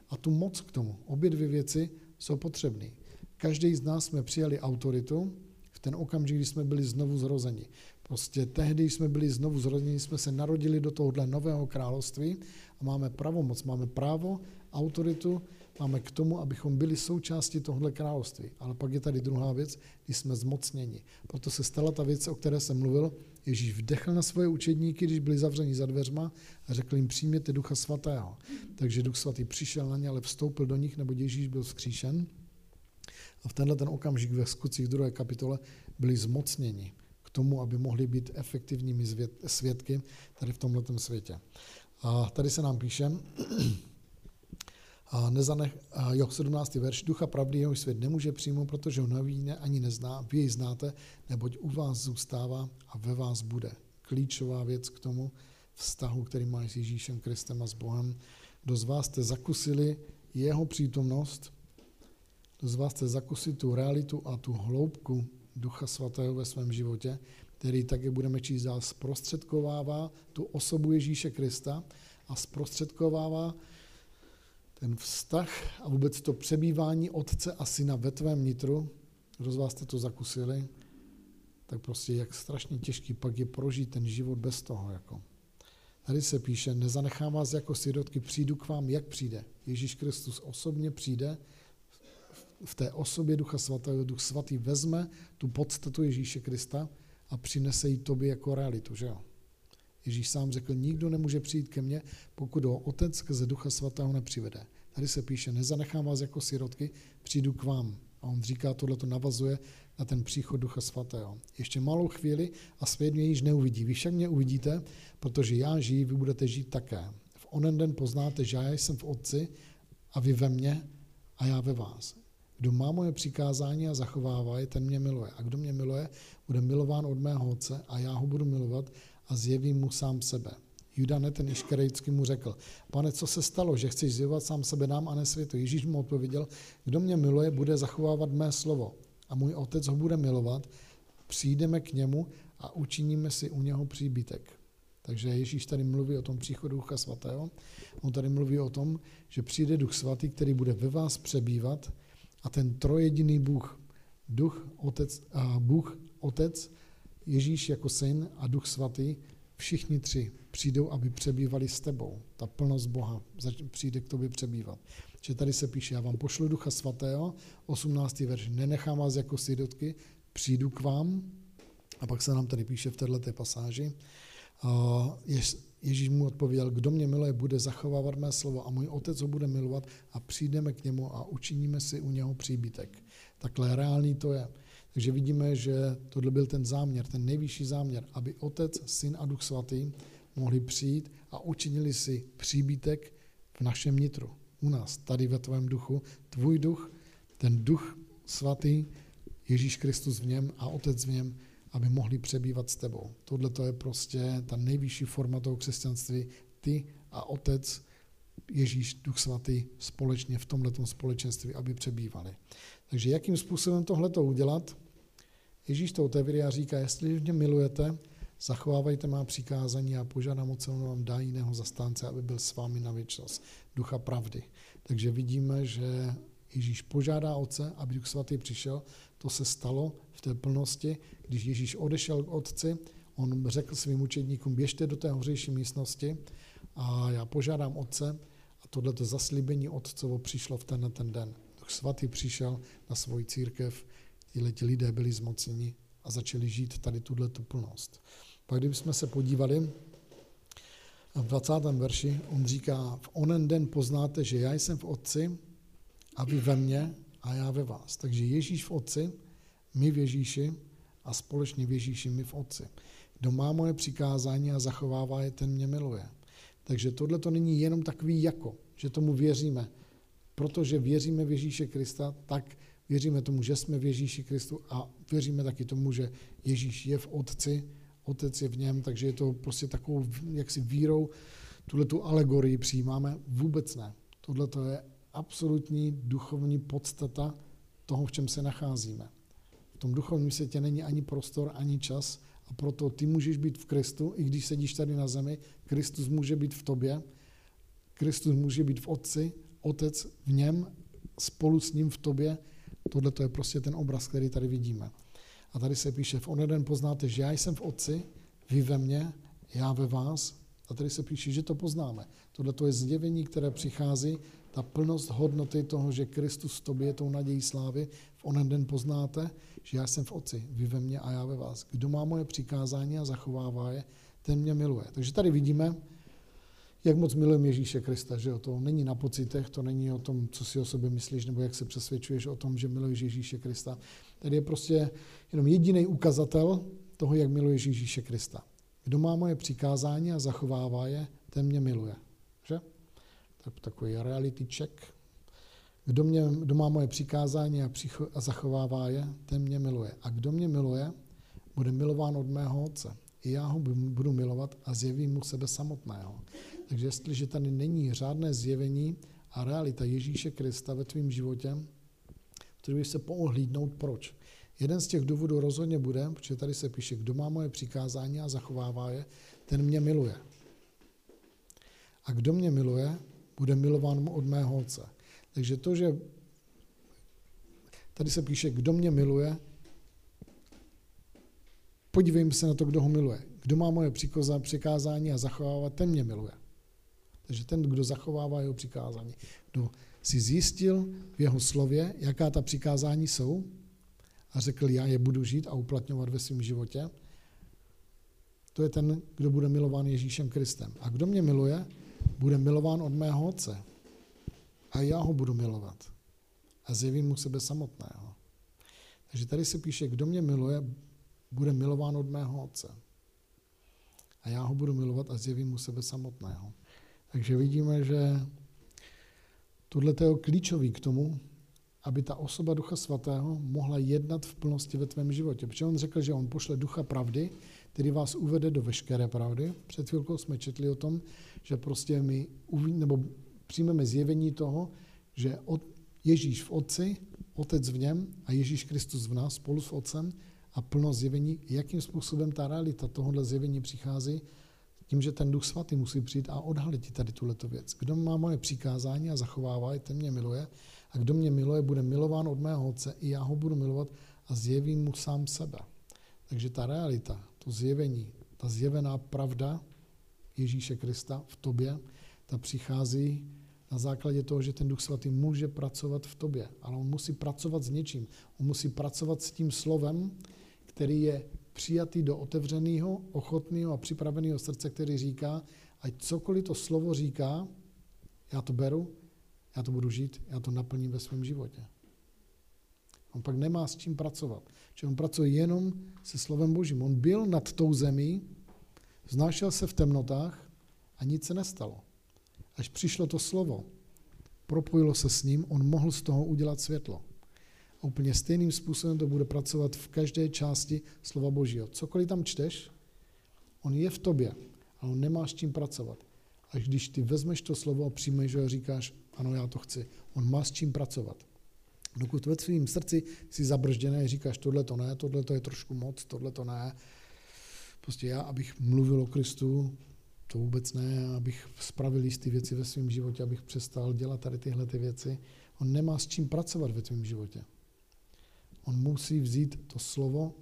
a tu moc k tomu. Obě dvě věci jsou potřebné. Každý z nás jsme přijali autoritu v ten okamžik, kdy jsme byli znovu zrozeni. Prostě tehdy jsme byli znovu zrozeni, jsme se narodili do tohohle nového království a máme pravomoc, máme právo, autoritu, máme k tomu, abychom byli součástí tohohle království. Ale pak je tady druhá věc, když jsme zmocněni. Proto se stala ta věc, o které jsem mluvil. Ježíš vdechl na svoje učedníky, když byli zavřeni za dveřma a řekl jim, přijměte ducha svatého. Takže duch svatý přišel na ně, ale vstoupil do nich, nebo Ježíš byl vzkříšen. A v tenhle ten okamžik ve skutcích druhé kapitole byli zmocněni k tomu, aby mohli být efektivními svědky tady v tomto světě. A tady se nám píše, a nezanech, a jo, 17. verš, ducha pravdy jeho svět nemůže přijmout, protože ho neví, ani nezná, vy jej znáte, neboť u vás zůstává a ve vás bude. Klíčová věc k tomu vztahu, který máš s Ježíšem Kristem a s Bohem. Kdo z vás jste zakusili jeho přítomnost, kdo z vás jste zakusili tu realitu a tu hloubku Ducha Svatého ve svém životě, který také budeme číst dál, zprostředkovává tu osobu Ježíše Krista a zprostředkovává ten vztah a vůbec to přebývání otce a syna ve tvém nitru, kdo z vás jste to zakusili, tak prostě jak strašně těžký pak je prožít ten život bez toho. Jako. Tady se píše, nezanechám vás jako sirotky, přijdu k vám, jak přijde. Ježíš Kristus osobně přijde, v té osobě Ducha Svatého, Duch Svatý vezme tu podstatu Ježíše Krista a přinese ji tobě jako realitu, že jo? Ježíš sám řekl, nikdo nemůže přijít ke mně, pokud ho otec skrze Ducha Svatého nepřivede. Tady se píše, nezanechám vás jako sirotky, přijdu k vám. A on říká, tohle to navazuje na ten příchod Ducha Svatého. Ještě malou chvíli a svět mě již neuvidí. Vy však mě uvidíte, protože já žiji, vy budete žít také. V onen den poznáte, že já jsem v Otci a vy ve mně a já ve vás. Kdo má moje přikázání a zachovává je, ten mě miluje. A kdo mě miluje, bude milován od mého Otce a já ho budu milovat a zjevím mu sám sebe. Juda ten Iškerejcký mu řekl, pane, co se stalo, že chceš zjevovat sám sebe nám a ne světu? Ježíš mu odpověděl, kdo mě miluje, bude zachovávat mé slovo a můj otec ho bude milovat, přijdeme k němu a učiníme si u něho příbytek. Takže Ježíš tady mluví o tom příchodu Ducha Svatého. On tady mluví o tom, že přijde Duch Svatý, který bude ve vás přebývat a ten trojediný Bůh, Duch, Otec, a Bůh, Otec, Ježíš jako syn a Duch Svatý, všichni tři přijdou, aby přebývali s tebou. Ta plnost Boha přijde k tobě přebývat. Že tady se píše, já vám pošlu Ducha Svatého, 18. verš, nenechám vás jako svědotky, přijdu k vám. A pak se nám tady píše v této pasáži, Ježíš mu odpověděl, kdo mě miluje, bude zachovávat mé slovo a můj otec ho bude milovat a přijdeme k němu a učiníme si u něho příbytek. Takhle reálný to je. Takže vidíme, že tohle byl ten záměr, ten nejvyšší záměr, aby Otec, Syn a Duch Svatý mohli přijít a učinili si příbytek v našem nitru, u nás, tady ve tvém duchu. Tvůj duch, ten duch svatý, Ježíš Kristus v něm a Otec v něm, aby mohli přebývat s tebou. Tohle to je prostě ta nejvyšší forma toho křesťanství. Ty a Otec, Ježíš, Duch Svatý společně v tomto společenství, aby přebývali. Takže jakým způsobem tohle to udělat? Ježíš to otevírá a říká, jestli mě milujete, zachovávajte má přikázání a požádám o celou vám dá jiného zastánce, aby byl s vámi na věčnost. Ducha pravdy. Takže vidíme, že Ježíš požádá Otce, aby Duch Svatý přišel. To se stalo v té plnosti, když Ježíš odešel k Otci, on řekl svým učedníkům, běžte do té hořejší místnosti a já požádám Otce a tohleto zaslíbení Otcovo přišlo v ten ten den. Duch Svatý přišel na svoji církev, tihle ti lidé byli zmocněni a začali žít tady tuhle tu plnost. Pak kdybychom se podívali, v 20. verši on říká, v onen den poznáte, že já jsem v Otci a vy ve mně a já ve vás. Takže Ježíš v Otci, my v Ježíši a společně v Ježíši my v Otci. Kdo má moje přikázání a zachovává je, ten mě miluje. Takže tohle to není jenom takový jako, že tomu věříme. Protože věříme v Ježíše Krista, tak věříme tomu, že jsme v Ježíši Kristu a věříme taky tomu, že Ježíš je v Otci, Otec je v něm, takže je to prostě takovou jaksi vírou, tuhle tu alegorii přijímáme, vůbec ne. Tohle to je absolutní duchovní podstata toho, v čem se nacházíme. V tom duchovním světě není ani prostor, ani čas a proto ty můžeš být v Kristu, i když sedíš tady na zemi, Kristus může být v tobě, Kristus může být v Otci, Otec v něm, spolu s ním v tobě Tohle to je prostě ten obraz, který tady vidíme. A tady se píše, v onen poznáte, že já jsem v Otci, vy ve mně, já ve vás. A tady se píše, že to poznáme. Tohle to je zjevení, které přichází, ta plnost hodnoty toho, že Kristus v tobě je tou nadějí slávy. V onen den poznáte, že já jsem v Otci, vy ve mně a já ve vás. Kdo má moje přikázání a zachovává je, ten mě miluje. Takže tady vidíme, jak moc milujeme Ježíše Krista, že jo? To není na pocitech, to není o tom, co si o sobě myslíš, nebo jak se přesvědčuješ o tom, že miluješ Ježíše Krista. Tady je prostě jenom jediný ukazatel toho, jak miluješ Ježíše Krista. Kdo má moje přikázání a zachovává je, ten mě miluje. Takový reality check. Kdo, mě, kdo má moje přikázání a, přicho, a zachovává je, ten mě miluje. A kdo mě miluje, bude milován od mého otce. I já ho budu milovat a zjevím mu sebe samotného. Takže jestliže tady není řádné zjevení a realita Ježíše Krista ve tvém životě, který bych se poohlídnout, proč. Jeden z těch důvodů rozhodně bude, protože tady se píše, kdo má moje přikázání a zachovává je, ten mě miluje. A kdo mě miluje, bude milován od mého otce. Takže to, že tady se píše, kdo mě miluje, podívejme se na to, kdo ho miluje. Kdo má moje přikázání a zachovává, ten mě miluje. Takže ten, kdo zachovává jeho přikázání, kdo si zjistil v jeho slově, jaká ta přikázání jsou a řekl, já je budu žít a uplatňovat ve svém životě, to je ten, kdo bude milován Ježíšem Kristem. A kdo mě miluje, bude milován od mého otce. A já ho budu milovat. A zjevím mu sebe samotného. Takže tady se píše, kdo mě miluje, bude milován od mého otce. A já ho budu milovat a zjevím mu sebe samotného. Takže vidíme, že tohle je klíčový k tomu, aby ta osoba Ducha Svatého mohla jednat v plnosti ve tvém životě. Protože on řekl, že on pošle Ducha pravdy, který vás uvede do veškeré pravdy. Před chvilkou jsme četli o tom, že prostě my nebo přijmeme zjevení toho, že od Ježíš v Otci, Otec v něm a Ježíš Kristus v nás spolu s Otcem a plnost zjevení, jakým způsobem ta realita tohohle zjevení přichází, tím, že ten Duch Svatý musí přijít a odhalit ti tady tuhleto věc. Kdo má moje přikázání a zachovává je, ten mě miluje. A kdo mě miluje, bude milován od mého Otce, i já ho budu milovat a zjevím mu sám sebe. Takže ta realita, to zjevení, ta zjevená pravda Ježíše Krista v tobě, ta přichází na základě toho, že ten Duch Svatý může pracovat v tobě, ale on musí pracovat s něčím. On musí pracovat s tím slovem, který je přijatý do otevřeného, ochotného a připraveného srdce, který říká, ať cokoliv to slovo říká, já to beru, já to budu žít, já to naplním ve svém životě. On pak nemá s čím pracovat. Že on pracuje jenom se slovem Božím. On byl nad tou zemí, znášel se v temnotách a nic se nestalo. Až přišlo to slovo, propojilo se s ním, on mohl z toho udělat světlo. A úplně stejným způsobem to bude pracovat v každé části slova Božího. Cokoliv tam čteš, on je v tobě, ale on nemá s čím pracovat. Až když ty vezmeš to slovo a přijmeš ho a říkáš, ano, já to chci, on má s čím pracovat. Dokud ve svém srdci si zabržděný a říkáš, tohle to ne, tohle to je trošku moc, tohle to ne, prostě já, abych mluvil o Kristu, to vůbec ne, abych spravil jisté věci ve svém životě, abych přestal dělat tady tyhle ty věci. On nemá s čím pracovat ve tvém životě. On musí vzít to slovo,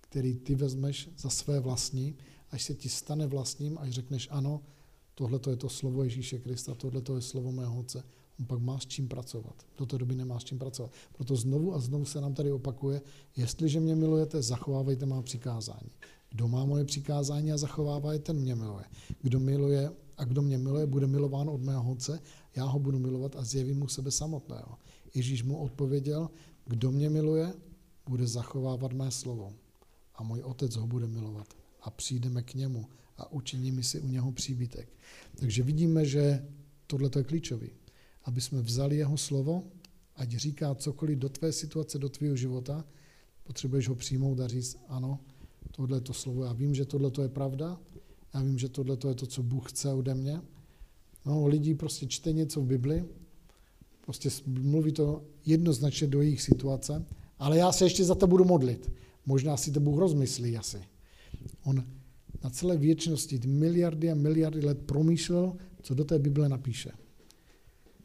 který ty vezmeš za své vlastní, až se ti stane vlastním, až řekneš ano, tohle je to slovo Ježíše Krista, tohle je slovo mého otce. On pak má s čím pracovat. Do té doby nemá s čím pracovat. Proto znovu a znovu se nám tady opakuje, jestliže mě milujete, zachovávejte má přikázání. Kdo má moje přikázání a zachovává je, ten mě miluje. Kdo miluje a kdo mě miluje, bude milován od mého otce, já ho budu milovat a zjevím mu sebe samotného. Ježíš mu odpověděl, kdo mě miluje, bude zachovávat mé slovo a můj otec ho bude milovat a přijdeme k němu a učiníme si u něho příbytek. Takže vidíme, že tohle je klíčové, aby jsme vzali jeho slovo, ať říká cokoliv do tvé situace, do tvého života, potřebuješ ho přijmout a říct, ano, tohle to slovo, já vím, že tohle je pravda, já vím, že tohle je to, co Bůh chce ode mě. No, lidi prostě čte něco v Bibli, prostě mluví to jednoznačně do jejich situace, ale já se ještě za to budu modlit. Možná si to Bůh rozmyslí asi. On na celé věčnosti miliardy a miliardy let promýšlel, co do té Bible napíše.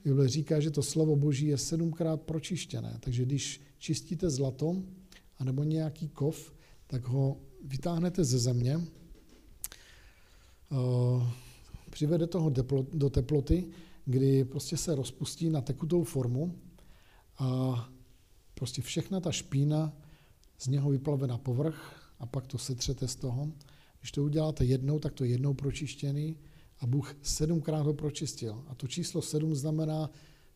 Bible říká, že to slovo Boží je sedmkrát pročištěné, takže když čistíte zlato, anebo nějaký kov, tak ho vytáhnete ze země, eh, přivede toho do teploty, kdy prostě se rozpustí na tekutou formu a prostě všechna ta špína z něho vyplave na povrch a pak to setřete z toho. Když to uděláte jednou, tak to je jednou pročištěný a Bůh sedmkrát ho pročistil. A to číslo sedm znamená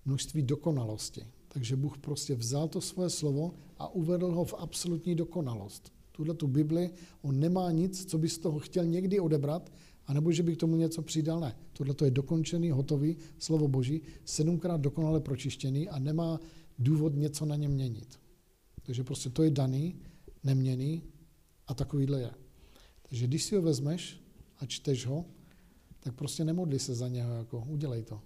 množství dokonalosti. Takže Bůh prostě vzal to svoje slovo a uvedl ho v absolutní dokonalost. Tuhle tu Bibli, on nemá nic, co by z toho chtěl někdy odebrat, anebo že by k tomu něco přidal. Ne, tohle to je dokončený, hotový slovo Boží, sedmkrát dokonale pročištěný a nemá důvod něco na něm měnit. Takže prostě to je daný, neměný a takovýhle je. Takže když si ho vezmeš a čteš ho, tak prostě nemodli se za něho, jako udělej to.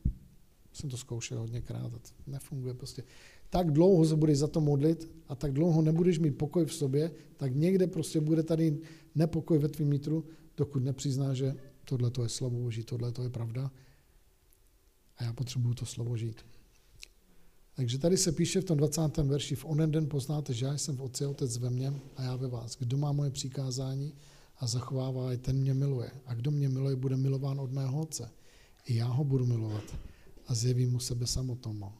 Jsem to zkoušel hodněkrát a to nefunguje prostě. Tak dlouho se budeš za to modlit a tak dlouho nebudeš mít pokoj v sobě, tak někde prostě bude tady nepokoj ve tvým nitru, dokud nepřizná, že tohle to je slovo Boží, tohle to je pravda a já potřebuju to slovo žít. Takže tady se píše v tom 20. verši, v onen den poznáte, že já jsem v Otci, Otec ve mně a já ve vás. Kdo má moje přikázání a zachovává je, ten mě miluje. A kdo mě miluje, bude milován od mého Otce. I já ho budu milovat a zjevím mu sebe samotnou.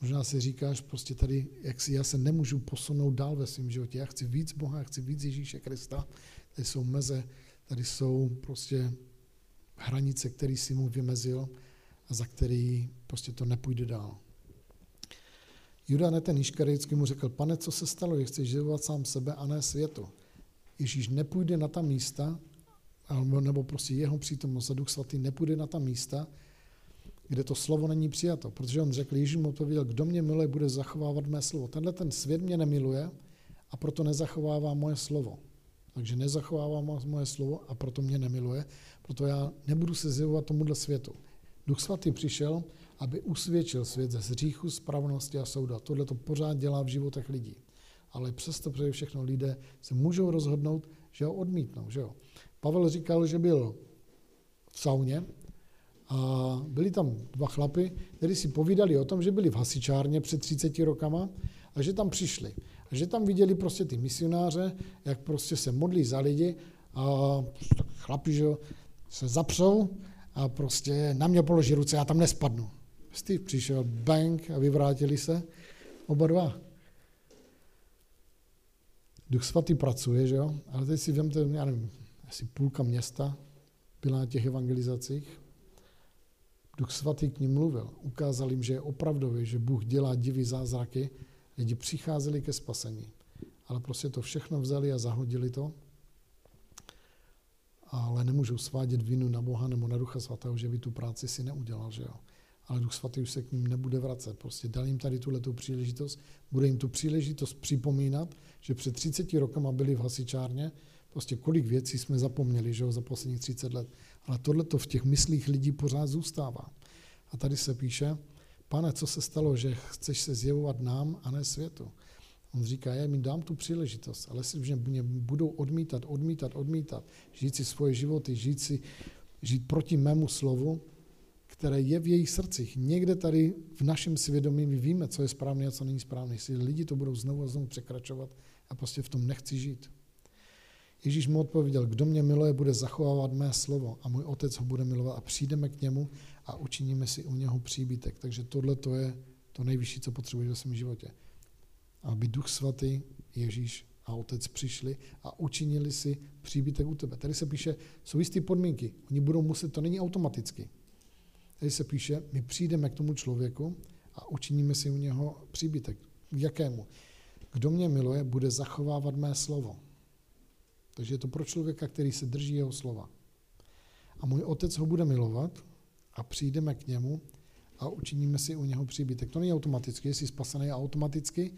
Možná si říkáš, prostě tady, jak si, já se nemůžu posunout dál ve svém životě. Já chci víc Boha, já chci víc Ježíše Krista. Tady jsou meze, tady jsou prostě hranice, které si mu vymezil a za který prostě to nepůjde dál. Juda ne ten Iškarický mu řekl, pane, co se stalo, že chceš živovat sám sebe a ne světu. Ježíš nepůjde na ta místa, nebo prostě jeho přítomnost a Duch Svatý nepůjde na ta místa, kde to slovo není přijato. Protože on řekl, Ježíš mu odpověděl, kdo mě miluje, bude zachovávat mé slovo. Tenhle ten svět mě nemiluje a proto nezachovává moje slovo. Takže nezachovává moje slovo a proto mě nemiluje, proto já nebudu se zjevovat tomuhle světu. Duch Svatý přišel, aby usvědčil svět ze hříchu, spravedlnosti a souda. Tohle to pořád dělá v životech lidí. Ale přesto přede všechno lidé se můžou rozhodnout, že ho odmítnou. Že jo? Pavel říkal, že byl v sauně a byli tam dva chlapy, kteří si povídali o tom, že byli v hasičárně před 30 rokama a že tam přišli. A že tam viděli prostě ty misionáře, jak prostě se modlí za lidi a chlapi, že se zapřou a prostě na mě položí ruce, já tam nespadnu. Steve přišel, bang, a vyvrátili se oba dva. Duch svatý pracuje, že jo? Ale teď si vemte, já nevím, asi půlka města byla na těch evangelizacích. Duch svatý k ním mluvil. Ukázal jim, že je opravdový, že Bůh dělá divy zázraky. Lidi přicházeli ke spasení. Ale prostě to všechno vzali a zahodili to. Ale nemůžou svádět vinu na Boha nebo na Ducha Svatého, že by tu práci si neudělal, že jo ale Duch Svatý už se k ním nebude vracet. Prostě dal jim tady tuhle příležitost, bude jim tu příležitost připomínat, že před 30 rokama byli v hasičárně, prostě kolik věcí jsme zapomněli, že jo, za posledních 30 let. Ale tohle to v těch myslích lidí pořád zůstává. A tady se píše, pane, co se stalo, že chceš se zjevovat nám a ne světu? On říká, já jim dám tu příležitost, ale si, že mě budou odmítat, odmítat, odmítat, žít si svoje životy, žít, si, žít proti mému slovu, které je v jejich srdcích. Někde tady v našem svědomí my víme, co je správné a co není správné. Jestli lidi to budou znovu a znovu překračovat a prostě v tom nechci žít. Ježíš mu odpověděl, kdo mě miluje, bude zachovávat mé slovo a můj otec ho bude milovat a přijdeme k němu a učiníme si u něho příbytek. Takže tohle to je to nejvyšší, co potřebuješ ve svém životě. Aby Duch Svatý, Ježíš a Otec přišli a učinili si příbytek u tebe. Tady se píše, jsou jisté podmínky. Oni budou muset, to není automaticky. Tady se píše, my přijdeme k tomu člověku a učiníme si u něho příbytek. K jakému? Kdo mě miluje, bude zachovávat mé slovo. Takže je to pro člověka, který se drží jeho slova. A můj otec ho bude milovat a přijdeme k němu a učiníme si u něho příbytek. To není automaticky, jestli spasený automaticky.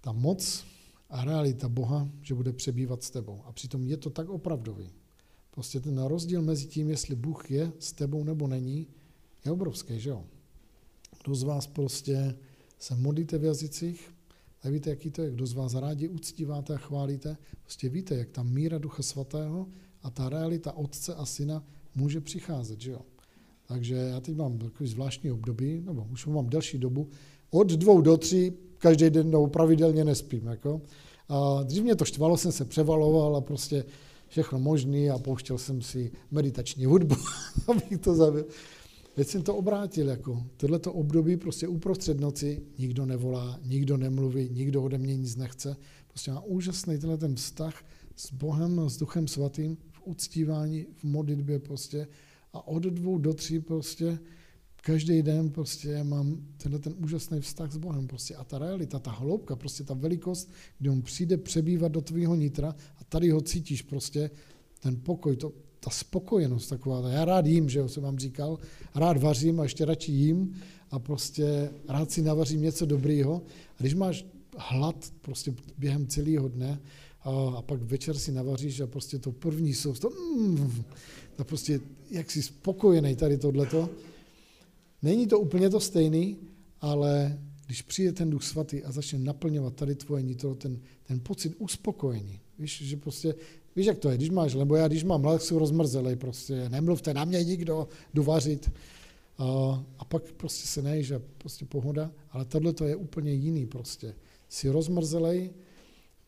Ta moc a realita Boha, že bude přebývat s tebou. A přitom je to tak opravdový. Prostě ten rozdíl mezi tím, jestli Bůh je s tebou nebo není, je obrovský, že jo? Kdo z vás prostě se modlíte v jazycích, tak víte, jaký to je. Kdo z vás rádi uctíváte a chválíte, prostě víte, jak ta míra Ducha Svatého a ta realita Otce a Syna může přicházet, že jo? Takže já teď mám takový zvláštní období, nebo už mám delší dobu, od dvou do tří každý den nebo pravidelně nespím. Jako. A dřív mě to štvalo, jsem se převaloval a prostě všechno možný a pouštěl jsem si meditační hudbu, [LAUGHS] abych to zabil. Teď jsem to obrátil, jako tohleto období prostě uprostřed noci nikdo nevolá, nikdo nemluví, nikdo ode mě nic nechce. Prostě má úžasný tenhle ten vztah s Bohem, s Duchem Svatým, v uctívání, v modlitbě prostě. A od dvou do tří prostě každý den prostě mám tenhle ten úžasný vztah s Bohem prostě a ta realita, ta hloubka, prostě ta velikost, kdy on přijde přebývat do tvýho nitra a tady ho cítíš prostě, ten pokoj, to, ta spokojenost taková. Já rád jím, že jo, jsem vám říkal, rád vařím a ještě radši jím a prostě rád si navařím něco dobrýho. A když máš hlad prostě během celého dne a, a pak večer si navaříš a prostě to první jsou, to, mm, to prostě jak jsi spokojený tady tohleto, Není to úplně to stejný, ale když přijde ten duch svatý a začne naplňovat tady tvoje nitro, ten, ten pocit uspokojení, víš, že prostě, víš, jak to je, když máš, lebo já když mám hlad, jsou rozmrzelej, prostě nemluvte na mě nikdo, jdu vařit. A, a pak prostě se nejíš a prostě pohoda, ale tohle to je úplně jiný prostě. Jsi rozmrzelej,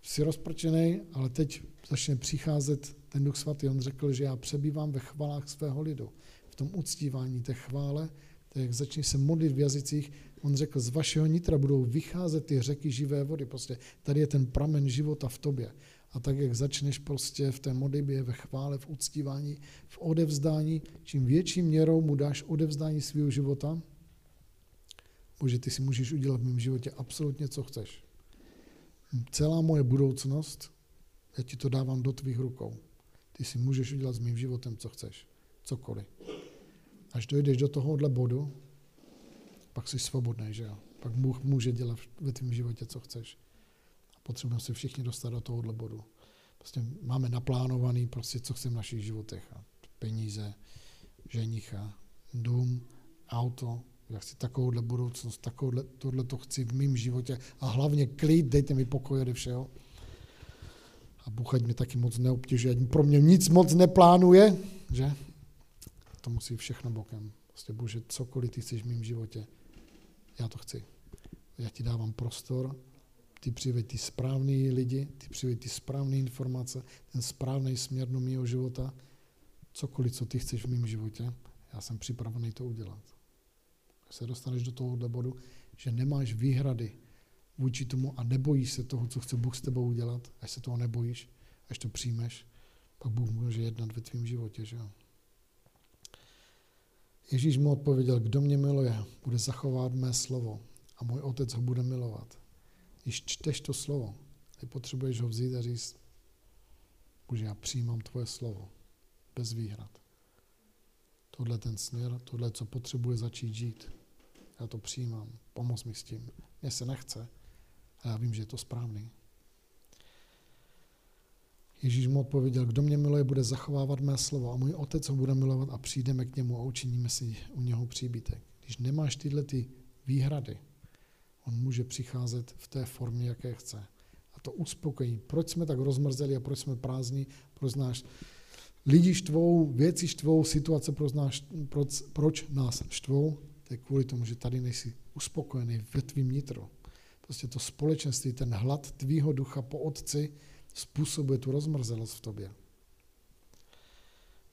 jsi rozprčený, ale teď začne přicházet ten duch svatý. On řekl, že já přebývám ve chvalách svého lidu, v tom uctívání té chvále, tak jak začneš se modlit v jazycích, on řekl, z vašeho nitra budou vycházet ty řeky živé vody. Prostě tady je ten pramen života v tobě. A tak, jak začneš prostě v té modlitbě, ve chvále, v uctívání, v odevzdání, čím větší měrou mu dáš odevzdání svého života, Bože, ty si můžeš udělat v mém životě absolutně, co chceš. Celá moje budoucnost, já ti to dávám do tvých rukou. Ty si můžeš udělat s mým životem, co chceš. Cokoliv. Až dojdeš do tohohle bodu, pak jsi svobodný, že jo? Pak Bůh může dělat ve tvém životě, co chceš. A potřebujeme se všichni dostat do tohohle bodu. Prostě máme naplánovaný, prostě, co chceme v našich životech. A peníze, ženicha, dům, auto, já chci takovouhle budoucnost, takovouhle, tohle to chci v mém životě a hlavně klid, dejte mi pokoj ode všeho. A Bůh ať mě taky moc neobtěžuje, ať pro mě nic moc neplánuje, že? To musí všechno bokem. Prostě Bože, cokoliv ty chceš v mém životě, já to chci. Já ti dávám prostor, ty přiveď ty správný lidi, ty přiveď ty správné informace, ten správný směr do mého života, cokoliv, co ty chceš v mém životě, já jsem připravený to udělat. Až se dostaneš do tohohle bodu, že nemáš výhrady vůči tomu a nebojíš se toho, co chce Bůh s tebou udělat, až se toho nebojíš, až to přijmeš, pak Bůh může jednat ve tvém životě. Že jo? Ježíš mu odpověděl, kdo mě miluje, bude zachovat mé slovo a můj otec ho bude milovat. Když čteš to slovo, ty potřebuješ ho vzít a říct, Bože, já přijímám tvoje slovo, bez výhrad. Tohle ten směr, tohle, co potřebuje začít žít. Já to přijímám, pomoz mi s tím. Mně se nechce, a já vím, že je to správný. Ježíš mu odpověděl, kdo mě miluje, bude zachovávat mé slovo a můj otec ho bude milovat a přijdeme k němu a učiníme si u něho příbytek. Když nemáš tyhle ty výhrady, on může přicházet v té formě, jaké chce. A to uspokojí. Proč jsme tak rozmrzeli a proč jsme prázdní, proč náš lidi štvou, věci štvou, situace proč, nás, proč, proč nás štvou, to je kvůli tomu, že tady nejsi uspokojený ve tvým nitro. Prostě to společenství, ten hlad tvýho ducha po otci, způsobuje tu rozmrzelost v tobě.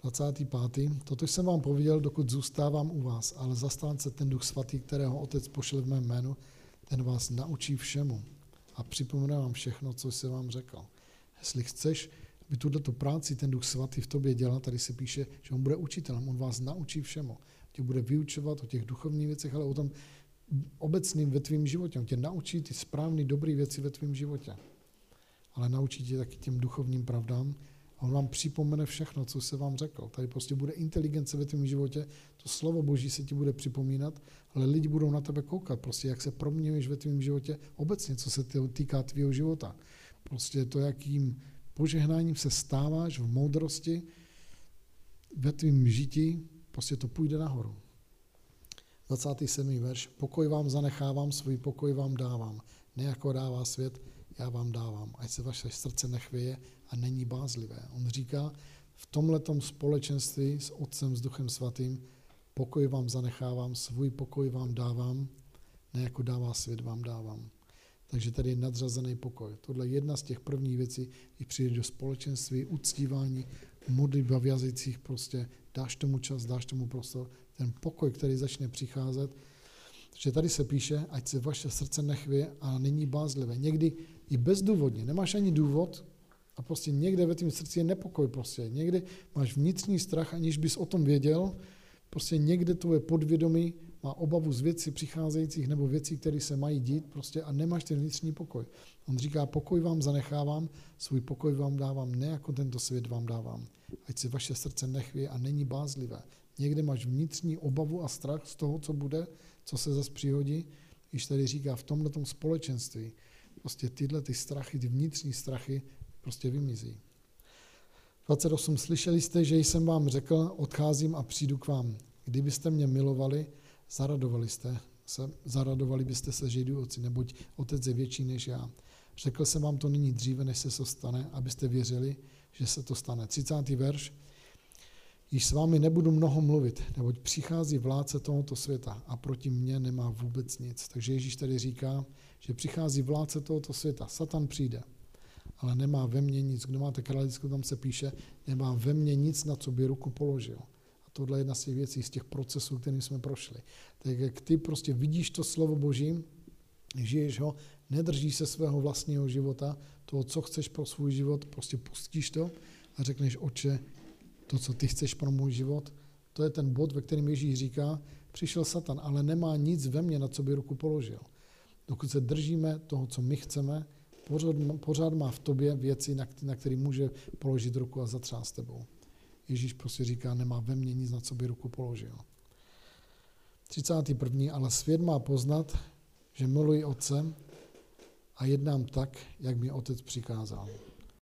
25. Toto jsem vám pověděl, dokud zůstávám u vás, ale zastánce ten duch svatý, kterého otec pošel v mém jménu, ten vás naučí všemu a připomene vám všechno, co jsem vám řekl. Jestli chceš, aby tuto práci ten duch svatý v tobě dělal, tady se píše, že on bude učitelem, on vás naučí všemu. Tě bude vyučovat o těch duchovních věcech, ale o tom obecným ve tvém životě. On tě naučí ty správné, dobré věci ve tvém životě ale naučí tě taky těm duchovním pravdám a on vám připomene všechno, co se vám řekl. Tady prostě bude inteligence ve tvém životě, to slovo Boží se ti bude připomínat, ale lidi budou na tebe koukat, prostě jak se proměňuješ ve tvém životě obecně, co se týká tvého života. Prostě to, jakým požehnáním se stáváš v moudrosti, ve tvém žití, prostě to půjde nahoru. 27. verš. Pokoj vám zanechávám, svůj pokoj vám dávám. Ne jako dává svět, já vám dávám. Ať se vaše srdce nechvěje a není bázlivé. On říká, v tomhletom společenství s Otcem, s Duchem Svatým, pokoj vám zanechávám, svůj pokoj vám dávám, ne jako dává svět vám dávám. Takže tady je nadřazený pokoj. Tohle je jedna z těch prvních věcí, když přijde do společenství, uctívání, modlitba v jazycích, prostě dáš tomu čas, dáš tomu prostor, ten pokoj, který začne přicházet. Takže tady se píše, ať se vaše srdce nechvě a není bázlivé. Někdy i bezdůvodně, nemáš ani důvod a prostě někde ve tvém srdci je nepokoj prostě. Někdy máš vnitřní strach, aniž bys o tom věděl, prostě někde tvoje podvědomí má obavu z věcí přicházejících nebo věcí, které se mají dít prostě a nemáš ten vnitřní pokoj. On říká, pokoj vám zanechávám, svůj pokoj vám dávám, ne jako tento svět vám dávám. Ať si vaše srdce nechví a není bázlivé. Někde máš vnitřní obavu a strach z toho, co bude, co se zase přihodí, když tady říká v tomhle společenství, prostě tyhle ty strachy, ty vnitřní strachy prostě vymizí. 28. Slyšeli jste, že jsem vám řekl, odcházím a přijdu k vám. Kdybyste mě milovali, zaradovali, jste se, zaradovali byste se, že jdu oci, neboť otec je větší než já. Řekl jsem vám to nyní dříve, než se to stane, abyste věřili, že se to stane. 30. verš. Již s vámi nebudu mnoho mluvit, neboť přichází vládce tohoto světa a proti mně nemá vůbec nic. Takže Ježíš tady říká, že přichází vládce tohoto světa. Satan přijde, ale nemá ve mně nic. Kdo máte kralickou, tam se píše, nemá ve mně nic, na co by ruku položil. A tohle je jedna z těch věcí, z těch procesů, kterým jsme prošli. Tak jak ty prostě vidíš to slovo Boží, žiješ ho, nedržíš se svého vlastního života, toho, co chceš pro svůj život, prostě pustíš to a řekneš, oče, to, co ty chceš pro můj život, to je ten bod, ve kterém Ježíš říká, přišel Satan, ale nemá nic ve mně, na co by ruku položil. Dokud se držíme toho, co my chceme, pořád, pořád má v tobě věci, na, na které může položit ruku a zatřást tebou. Ježíš prostě říká, nemá ve mně nic, na co by ruku položil. 31. Ale svět má poznat, že miluji Otce a jednám tak, jak mi Otec přikázal.